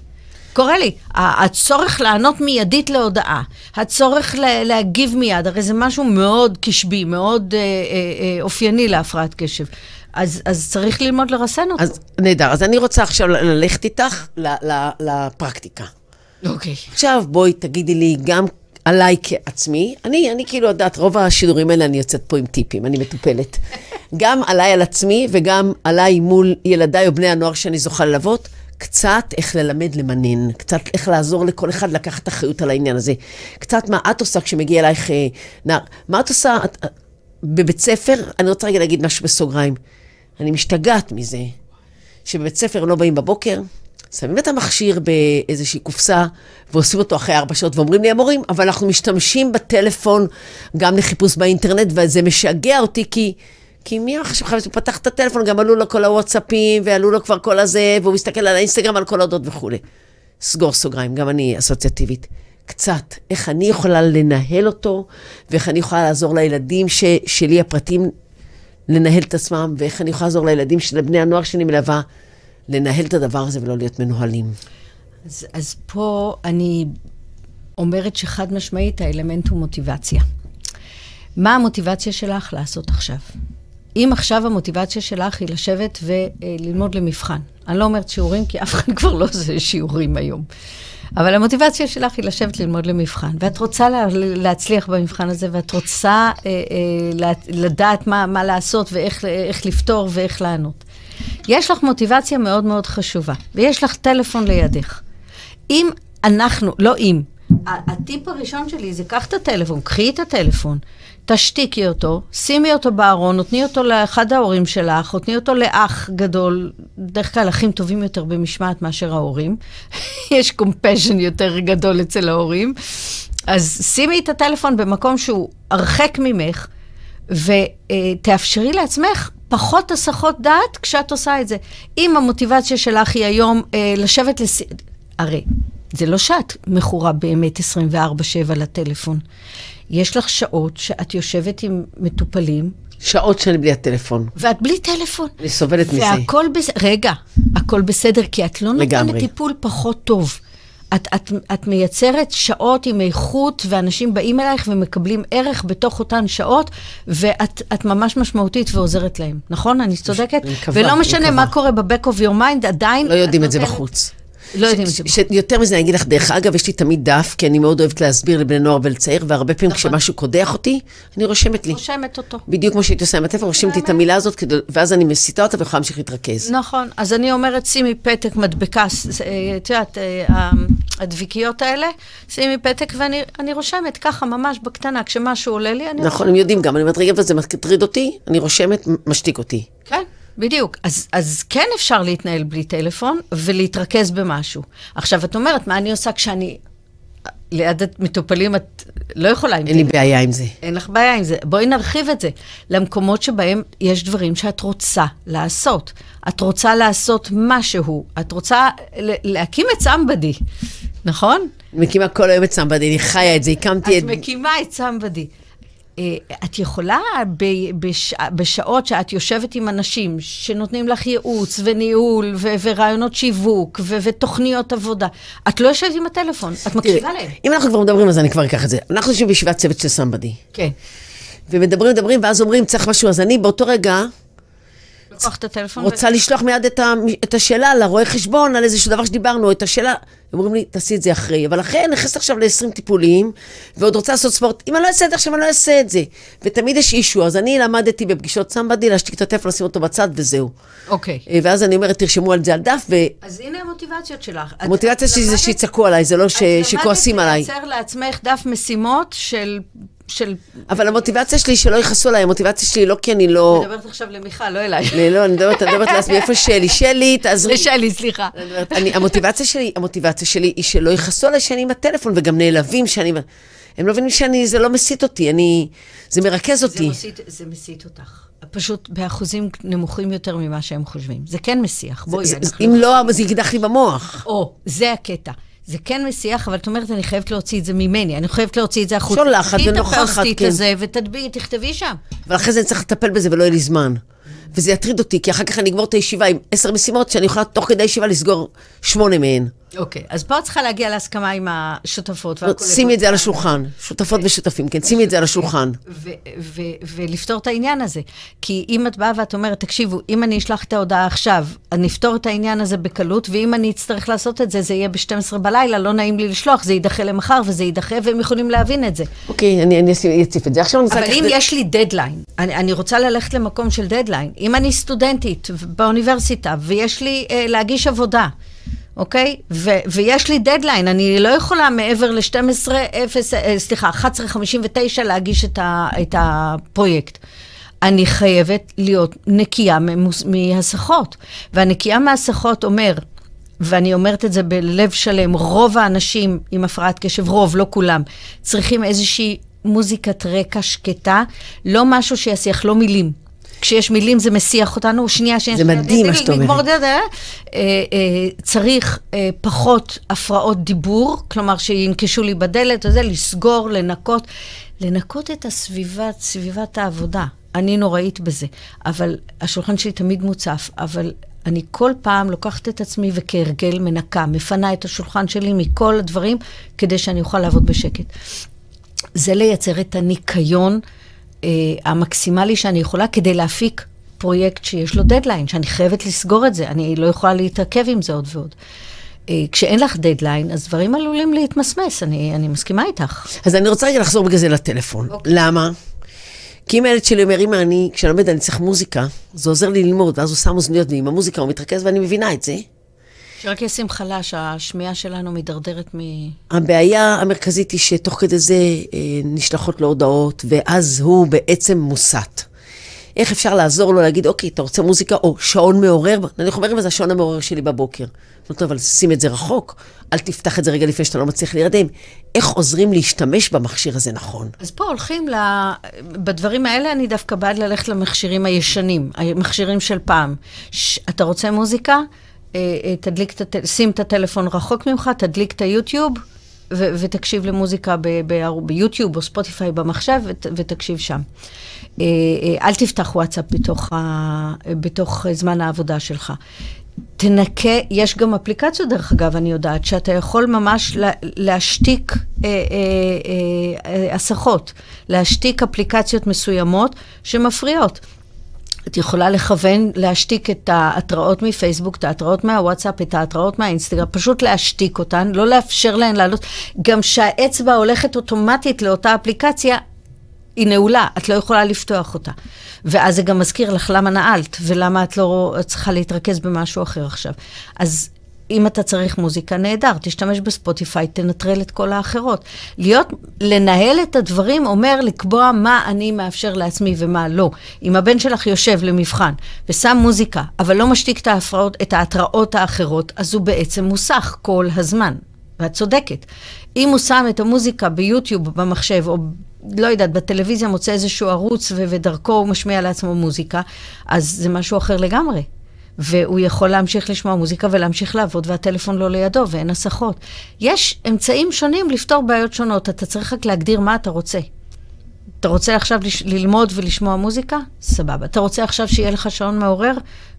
קורה לי. הצורך לענות מיידית להודעה, הצורך לה- להגיב מיד, הרי זה משהו מאוד קשבי, מאוד אה, אה, אה, אופייני להפרעת קשב. אז, אז צריך ללמוד לרסן אותו. אז נהדר. אז אני רוצה עכשיו ללכת איתך ל- ל- לפרקטיקה. אוקיי. עכשיו בואי תגידי לי גם עליי כעצמי, אני, אני כאילו יודעת, רוב השידורים האלה אני יוצאת פה עם טיפים, אני מטופלת. גם עליי על עצמי וגם עליי מול ילדיי או בני הנוער שאני זוכה ללוות, קצת איך ללמד למנן, קצת איך לעזור לכל אחד לקחת אחריות על העניין הזה. קצת מה את עושה כשמגיע אלייך אה, נער. מה את עושה את, את, בבית ספר? אני רוצה רגע להגיד משהו בסוגריים. אני משתגעת מזה שבבית ספר לא באים בבוקר, שמים את המכשיר באיזושהי קופסה ועושים אותו אחרי ארבע שעות ואומרים לי המורים, אבל אנחנו משתמשים בטלפון גם לחיפוש באינטרנט וזה משגע אותי כי... כי מי עכשיו חייב, הוא פתח את הטלפון, גם עלו לו כל הוואטסאפים, ועלו לו כבר כל הזה, והוא מסתכל על האינסטגרם, על כל ההודות וכולי. סגור סוגריים, גם אני אסוציאטיבית. קצת, איך אני יכולה לנהל אותו, ואיך אני יכולה לעזור לילדים ש, שלי הפרטים לנהל את עצמם, ואיך אני יכולה לעזור לילדים של בני הנוער שאני מלווה, לנהל את הדבר הזה ולא להיות מנוהלים. אז, אז פה אני אומרת שחד משמעית האלמנט הוא מוטיבציה. מה המוטיבציה שלך לעשות עכשיו? אם עכשיו המוטיבציה שלך היא לשבת וללמוד למבחן. אני לא אומרת שיעורים, כי אף אחד כבר לא עושה שיעורים היום. אבל המוטיבציה שלך היא לשבת ללמוד למבחן, ואת רוצה לה, להצליח במבחן הזה, ואת רוצה אה, אה, לדעת מה, מה לעשות ואיך לפתור ואיך לענות. יש לך מוטיבציה מאוד מאוד חשובה, ויש לך טלפון לידך. אם אנחנו, לא אם, הטיפ הראשון שלי זה קח את הטלפון, קחי את הטלפון, תשתיקי אותו, שימי אותו בארון, נותני אותו לאחד ההורים שלך, נותני אותו לאח גדול, בדרך כלל אחים טובים יותר במשמעת מאשר ההורים. יש קומפשן יותר גדול אצל ההורים. אז שימי את הטלפון במקום שהוא הרחק ממך, ותאפשרי לעצמך פחות הסחות דעת כשאת עושה את זה. אם המוטיבציה שלך היא היום אה, לשבת לס... הרי זה לא שאת מכורה באמת 24-7 לטלפון. יש לך שעות שאת יושבת עם מטופלים. שעות שאני בלי הטלפון. ואת בלי טלפון. אני סובלת מזה. והכל בסדר, רגע, הכל בסדר, כי את לא נותנת טיפול פחות טוב. את, את, את מייצרת שעות עם איכות, ואנשים באים אלייך ומקבלים ערך בתוך אותן שעות, ואת ממש משמעותית ועוזרת להם. נכון? אני צודקת? אני מקווה, ולא משנה מה קורה ב-back of your mind, עדיין... לא יודעים את זה בחוץ. לא יודעים את זה. יותר מזה, אני אגיד לך, דרך אגב, יש לי תמיד דף, כי אני מאוד אוהבת להסביר לבני נוער ולצייר, והרבה פעמים נכון. כשמשהו קודח אותי, אני רושמת לי. רושמת אותו. בדיוק כמו שהייתי עושה עם הטלפון, רושמת לי את המילה הזאת, ואז אני מסיטה אותה ויכולה להמשיך להתרכז. נכון, אז אני אומרת, שימי פתק, מדבקה, אה, את יודעת, אה, הדביקיות האלה, שימי פתק ואני רושמת ככה, ממש בקטנה, כשמשהו עולה לי, אני... נכון, הם יודעים גם, אני אומרת, רגע, וזה מטריד אותי, אני רושמת, משתיק אותי. כן. בדיוק. אז, אז כן אפשר להתנהל בלי טלפון ולהתרכז במשהו. עכשיו, את אומרת, מה אני עושה כשאני... ליד המטופלים את לא יכולה עם זה. אין לי בעיה עם זה. אין לך בעיה עם זה. בואי נרחיב את זה למקומות שבהם יש דברים שאת רוצה לעשות. את רוצה לעשות משהו. את רוצה להקים את סמבדי, נכון? מקימה כל היום את סמבדי, אני חיה את זה, הקמתי את... את מקימה את סמבדי. אה, את יכולה בש, בשעות שאת יושבת עם אנשים שנותנים לך ייעוץ וניהול ו, ורעיונות שיווק ו, ותוכניות עבודה, את לא יושבת עם הטלפון, את מקשיבה להם. אם אנחנו כבר מדברים, אז אני כבר אקח את זה. אנחנו יושבים בישיבת צוות של סמבדי. כן. ומדברים, מדברים, ואז אומרים, צריך משהו, אז אני באותו רגע... לקוח את הטלפון. רוצה ו... לשלוח מיד את, ה, את השאלה לרואה חשבון על איזשהו דבר שדיברנו, את השאלה. הם אומרים לי, תעשי את זה אחרי. אבל אחרי, אני נכנסת עכשיו ל-20 טיפולים, ועוד רוצה לעשות ספורט. אם אני לא אעשה את זה עכשיו, אני לא אעשה את זה. ותמיד יש אישו. אז אני למדתי בפגישות סמבדי, להשתיק את הטלפון, לשים אותו בצד, וזהו. אוקיי. Okay. ואז אני אומרת, תרשמו על זה על דף, ו... אז הנה המוטיבציות שלך. המוטיבציה שלי זה שיצעקו עליי, זה לא ש... שכועסים עליי. את למדת לייצר לעצמך דף משימות של של... אבל המוטיבציה שלי שלא יכעסו עליי, המוטיבציה שלי לא כי אני לא... אני מדברת עכשיו למיכל, לא אליי. לא, אני מדברת, אני מדברת לעצמי, איפה שלי? שלי, תעזרי. לשלי, סליחה. המוטיבציה שלי, המוטיבציה שלי היא שלא יכעסו עליי שאני עם הטלפון, וגם נעלבים שאני... הם לא מבינים שאני, זה לא מסית אותי, אני... זה מרכז אותי. זה מסית אותך. פשוט באחוזים נמוכים יותר ממה שהם חושבים. זה כן מסיח, בואי. אם לא, זה יקדח לי במוח. או, זה הקטע. זה כן מסיח, אבל את אומרת, אני חייבת להוציא את זה ממני, אני חייבת להוציא את זה החוצה. שולחת ונוכחת, כן. הזה, ותדבי, תכתבי שם. אבל אחרי זה אני צריך לטפל בזה ולא יהיה לי זמן. וזה יטריד אותי, כי אחר כך אני אגמור את הישיבה עם עשר משימות, שאני יכולה תוך כדי הישיבה לסגור שמונה מהן. אוקיי, אז פה את צריכה להגיע להסכמה עם השותפות והקולגות. שימי את זה על השולחן, שותפות ושותפים, כן, שימי את זה על השולחן. ולפתור את העניין הזה. כי אם את באה ואת אומרת, תקשיבו, אם אני אשלח את ההודעה עכשיו, אני אפתור את העניין הזה בקלות, ואם אני אצטרך לעשות את זה, זה יהיה ב-12 בלילה, לא נעים לי לשלוח, זה יידחה למחר וזה יידחה, והם יכולים להבין את זה. אוקיי, אני אציף את זה. עכשיו אני רוצה... אבל אם יש לי דדליין, אני רוצה ללכת למקום של דדליין. אם אני סטודנטית באוניברסיטה, ויש לי אה, להגיש עבודה, אוקיי? ו- ויש לי דדליין, אני לא יכולה מעבר ל-12, אה, סליחה, 11.59 להגיש את, ה- את הפרויקט. אני חייבת להיות נקייה ממוס- מהסחות. והנקייה מהסחות אומר, ואני אומרת את זה בלב שלם, רוב האנשים עם הפרעת קשב, רוב, לא כולם, צריכים איזושהי מוזיקת רקע שקטה, לא משהו שיסיח, לא מילים. כשיש מילים זה מסיח אותנו, שנייה, שנייה. זה מדהים מה שאת אומרת. זה, אה, אה, צריך אה, פחות הפרעות דיבור, כלומר שינקשו לי בדלת וזה, לסגור, לנקות. לנקות את הסביבה, סביבת העבודה. אני נוראית בזה, אבל השולחן שלי תמיד מוצף, אבל אני כל פעם לוקחת את עצמי וכהרגל מנקה, מפנה את השולחן שלי מכל הדברים, כדי שאני אוכל לעבוד בשקט. זה לייצר את הניקיון אה, המקסימלי שאני יכולה כדי להפיק פרויקט שיש לו דדליין, שאני חייבת לסגור את זה, אני לא יכולה להתעכב עם זה עוד ועוד. אה, כשאין לך דדליין, אז דברים עלולים להתמסמס, אני, אני מסכימה איתך. אז אני רוצה רגע לחזור בגלל זה לטלפון. אוקיי. למה? כי אם הילד שלי אומר, אמא, אני, כשאני לומד אני צריך מוזיקה, זה עוזר לי ללמוד, ואז הוא שם אוזניות ועם המוזיקה הוא מתרכז ואני מבינה את זה. שרק ישים חלש, השמיעה שלנו מידרדרת מ... הבעיה המרכזית היא שתוך כדי זה אה, נשלחות לו הודעות, ואז הוא בעצם מוסת. איך אפשר לעזור לו להגיד, אוקיי, אתה רוצה מוזיקה? או שעון מעורר? נניח אומר, זה השעון המעורר שלי בבוקר. לא טוב, אבל שים את זה רחוק, אל תפתח את זה רגע לפני שאתה לא מצליח להירדם. איך עוזרים להשתמש במכשיר הזה נכון? אז פה הולכים ל... בדברים האלה אני דווקא בעד ללכת למכשירים הישנים, המכשירים של פעם. ש... אתה רוצה מוזיקה? אה, אה, תדליק. שים את הטלפון רחוק ממך, תדליק את היוטיוב ו... ותקשיב למוזיקה ב... ב... ביוטיוב או ספוטיפיי במחשב ות... ותקשיב שם. אה, אה, אל תפתח וואטסאפ בתוך, ה... בתוך זמן העבודה שלך. תנקה, יש גם אפליקציות דרך אגב, אני יודעת, שאתה יכול ממש לה, להשתיק אה, אה, אה, הסחות, להשתיק אפליקציות מסוימות שמפריעות. את יכולה לכוון, להשתיק את ההתראות מפייסבוק, את ההתראות מהוואטסאפ, את ההתראות מהאינסטגרם, פשוט להשתיק אותן, לא לאפשר להן לעלות. גם שהאצבע הולכת אוטומטית לאותה אפליקציה, היא נעולה, את לא יכולה לפתוח אותה. ואז זה גם מזכיר לך למה נעלת, ולמה את לא צריכה להתרכז במשהו אחר עכשיו. אז אם אתה צריך מוזיקה, נהדר, תשתמש בספוטיפיי, תנטרל את כל האחרות. להיות, לנהל את הדברים אומר לקבוע מה אני מאפשר לעצמי ומה לא. אם הבן שלך יושב למבחן ושם מוזיקה, אבל לא משתיק את, ההפרעות, את ההתראות האחרות, אז הוא בעצם מוסך כל הזמן. ואת צודקת. אם הוא שם את המוזיקה ביוטיוב, במחשב, או לא יודעת, בטלוויזיה מוצא איזשהו ערוץ ודרכו הוא משמיע לעצמו מוזיקה, אז זה משהו אחר לגמרי. והוא יכול להמשיך לשמוע מוזיקה ולהמשיך לעבוד, והטלפון לא לידו ואין הסחות. יש אמצעים שונים לפתור בעיות שונות, אתה צריך רק להגדיר מה אתה רוצה. אתה רוצה עכשיו לש- ללמוד ולשמוע מוזיקה? סבבה. אתה רוצה עכשיו שיהיה לך שעון מעורר?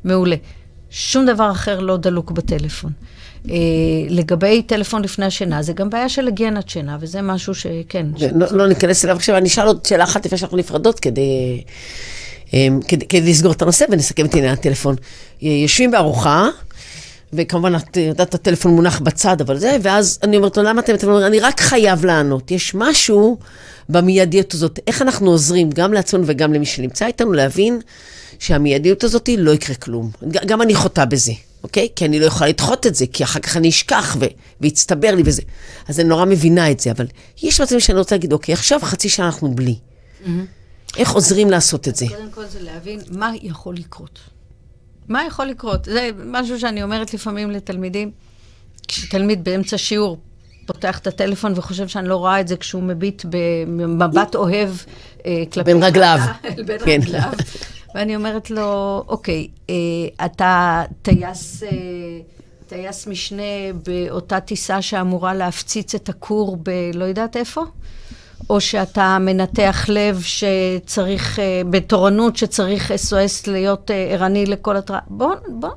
מעולה. שום דבר אחר לא דלוק בטלפון. אה, לגבי טלפון לפני השינה, זה גם בעיה של היגיינת שינה, וזה משהו שכן. ש... לא, לא ניכנס אליו עכשיו, אני אשאל עוד שאלה אחת לפני שאנחנו נפרדות, כדי, כדי, כדי לסגור את הנושא ונסכם את עניין הטלפון. יושבים בארוחה, וכמובן, את יודעת, הטלפון מונח בצד, אבל זה, ואז אני אומרת לו, למה אתם, אתם אומרים, אני רק חייב לענות. יש משהו במיידיות הזאת, איך אנחנו עוזרים גם לעצמנו וגם למי שנמצא איתנו להבין שהמיידיות הזאת לא יקרה כלום. גם אני חוטאה בזה, אוקיי? כי אני לא יכולה לדחות את זה, כי אחר כך אני אשכח ו- ויצטבר לי וזה. אז אני נורא מבינה את זה, אבל יש מצבים שאני רוצה להגיד, אוקיי, עכשיו חצי שעה אנחנו בלי. איך עוזרים לעשות את זה? קודם כל זה להבין מה יכול לקרות. מה יכול לקרות? זה משהו שאני אומרת לפעמים לתלמידים, כשתלמיד באמצע שיעור פותח את הטלפון וחושב שאני לא רואה את זה כשהוא מביט במבט אוהב אה, כלפי... בין רגליו. בין כן. רגליו. ואני אומרת לו, אוקיי, אה, אתה טייס... אה, טייס משנה באותה טיסה שאמורה להפציץ את הכור בלא יודעת איפה? או שאתה מנתח לב שצריך, אה, בתורנות שצריך SOS להיות אה, ערני לכל התראה. בואו בוא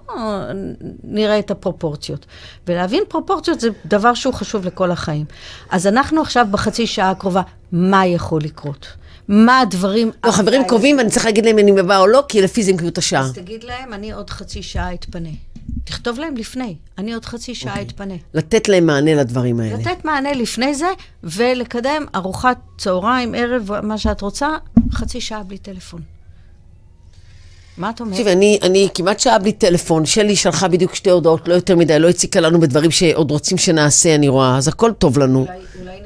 נראה את הפרופורציות. ולהבין פרופורציות זה דבר שהוא חשוב לכל החיים. אז אנחנו עכשיו בחצי שעה הקרובה, מה יכול לקרות? מה הדברים... לא, חברים קובעים, ואני צריך להגיד להם אם הם באו או לא, כי לפי זה הם קיבלו את השעה. אז תגיד להם, אני עוד חצי שעה אתפנה. תכתוב להם לפני, אני עוד חצי שעה אתפנה. לתת להם מענה לדברים האלה. לתת מענה לפני זה, ולקדם ארוחת צהריים, ערב, מה שאת רוצה, חצי שעה בלי טלפון. מה את אומרת? תקשיבי, אני, אני כמעט שעה בלי טלפון, שלי שלחה בדיוק שתי הודעות, לא יותר מדי, לא הציקה לנו בדברים שעוד רוצים שנעשה, אני רואה, אז הכל טוב לנו. אולי, אולי.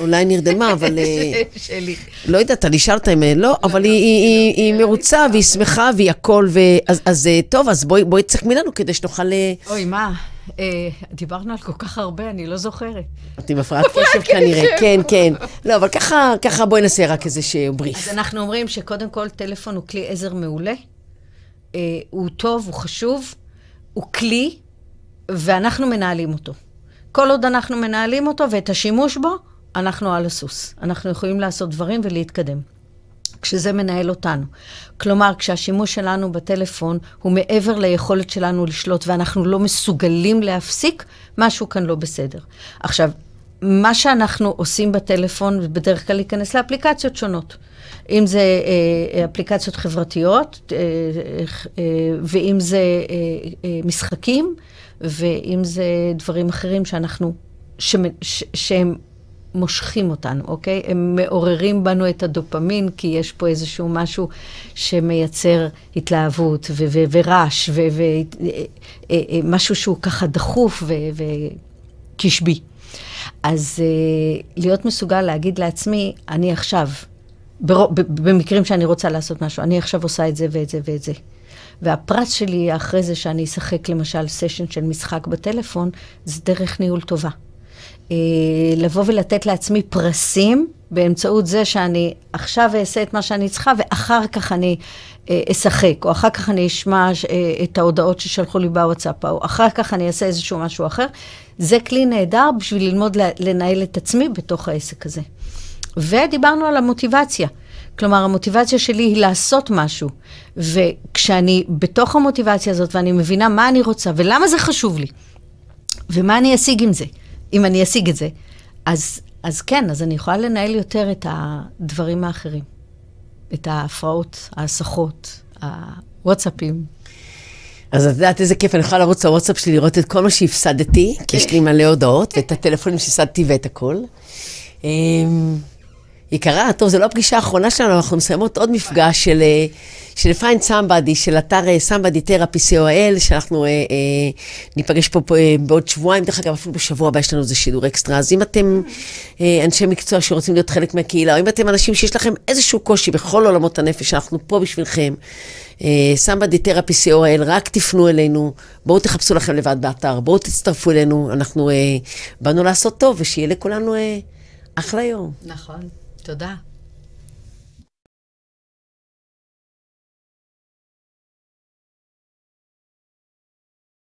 אולי נרדמה, אבל... אה, שלי. לא יודעת, אני אשאל אותה אם... לא, אבל היא- מרוצה והיא שמחה והיא הכל, ו- אז- אה, טוב, אז בואי תסכמי לנו כדי שנוכל... אה, אוי, מה? אה, דיברנו על כל כך הרבה, אני לא זוכרת. את עם הפרעת קשב כנראה, כן, כן. לא, אבל ככה, בואי נעשה רק איזה שהוא בריף. אז אנחנו אומרים שקודם כל טלפון הוא כלי עזר מעולה. אה, הוא טוב, הוא חשוב, הוא כלי, ואנחנו מנהלים אותו. כל עוד אנחנו מנהלים אותו ואת השימוש בו, אנחנו על הסוס. אנחנו יכולים לעשות דברים ולהתקדם. כשזה מנהל אותנו. כלומר, כשהשימוש שלנו בטלפון הוא מעבר ליכולת שלנו לשלוט ואנחנו לא מסוגלים להפסיק, משהו כאן לא בסדר. עכשיו, מה שאנחנו עושים בטלפון, בדרך כלל להיכנס לאפליקציות שונות. אם זה אה, אפליקציות חברתיות, אה, אה, ואם זה אה, אה, משחקים, ואם זה דברים אחרים שאנחנו, ש, ש, שהם מושכים אותנו, אוקיי? הם מעוררים בנו את הדופמין, כי יש פה איזשהו משהו שמייצר התלהבות ו- ו- ורעש, ומשהו שהוא ככה דחוף ו- וקשבי. אז להיות מסוגל להגיד לעצמי, אני עכשיו, במקרים שאני רוצה לעשות משהו, אני עכשיו עושה את זה ואת זה ואת זה. והפרס שלי אחרי זה שאני אשחק למשל סשן של משחק בטלפון, זה דרך ניהול טובה. אה, לבוא ולתת לעצמי פרסים באמצעות זה שאני עכשיו אעשה את מה שאני צריכה ואחר כך אני אה, אשחק, או אחר כך אני אשמע אה, את ההודעות ששלחו לי בוואטסאפ, או אחר כך אני אעשה איזשהו משהו אחר. זה כלי נהדר בשביל ללמוד לנהל את עצמי בתוך העסק הזה. ודיברנו על המוטיבציה. כלומר, המוטיבציה שלי היא לעשות משהו. וכשאני בתוך המוטיבציה הזאת ואני מבינה מה אני רוצה ולמה זה חשוב לי, ומה אני אשיג עם זה, אם אני אשיג את זה, אז, אז כן, אז אני יכולה לנהל יותר את הדברים האחרים. את ההפרעות, ההסחות, הוואטסאפים. אז את יודעת איזה כיף, אני יכולה לרוץ לוואטסאפ שלי לראות את כל מה שהפסדתי, כי יש לי מלא הודעות, ואת הטלפונים שהפסדתי ואת הכל. יקרה, טוב, זו לא הפגישה האחרונה שלנו, אנחנו מסיימות עוד מפגש של, אה, של find somebody, של אתר אה, somebody therapy co.il, שאנחנו אה, אה, ניפגש פה, פה אה, בעוד שבועיים, דרך אגב, אפילו בשבוע הבא יש לנו איזה שידור אקסטרה, אז אם אתם אה, אנשי מקצוע שרוצים להיות חלק מהקהילה, או אם אתם אנשים שיש לכם איזשהו קושי בכל עולמות הנפש, אנחנו פה בשבילכם. אה, somebody therapy co.il, רק תפנו אלינו, בואו תחפשו לכם לבד באתר, בואו תצטרפו אלינו, אנחנו אה, באנו לעשות טוב, ושיהיה לכולנו אה, אחלה יום. נכון. תודה.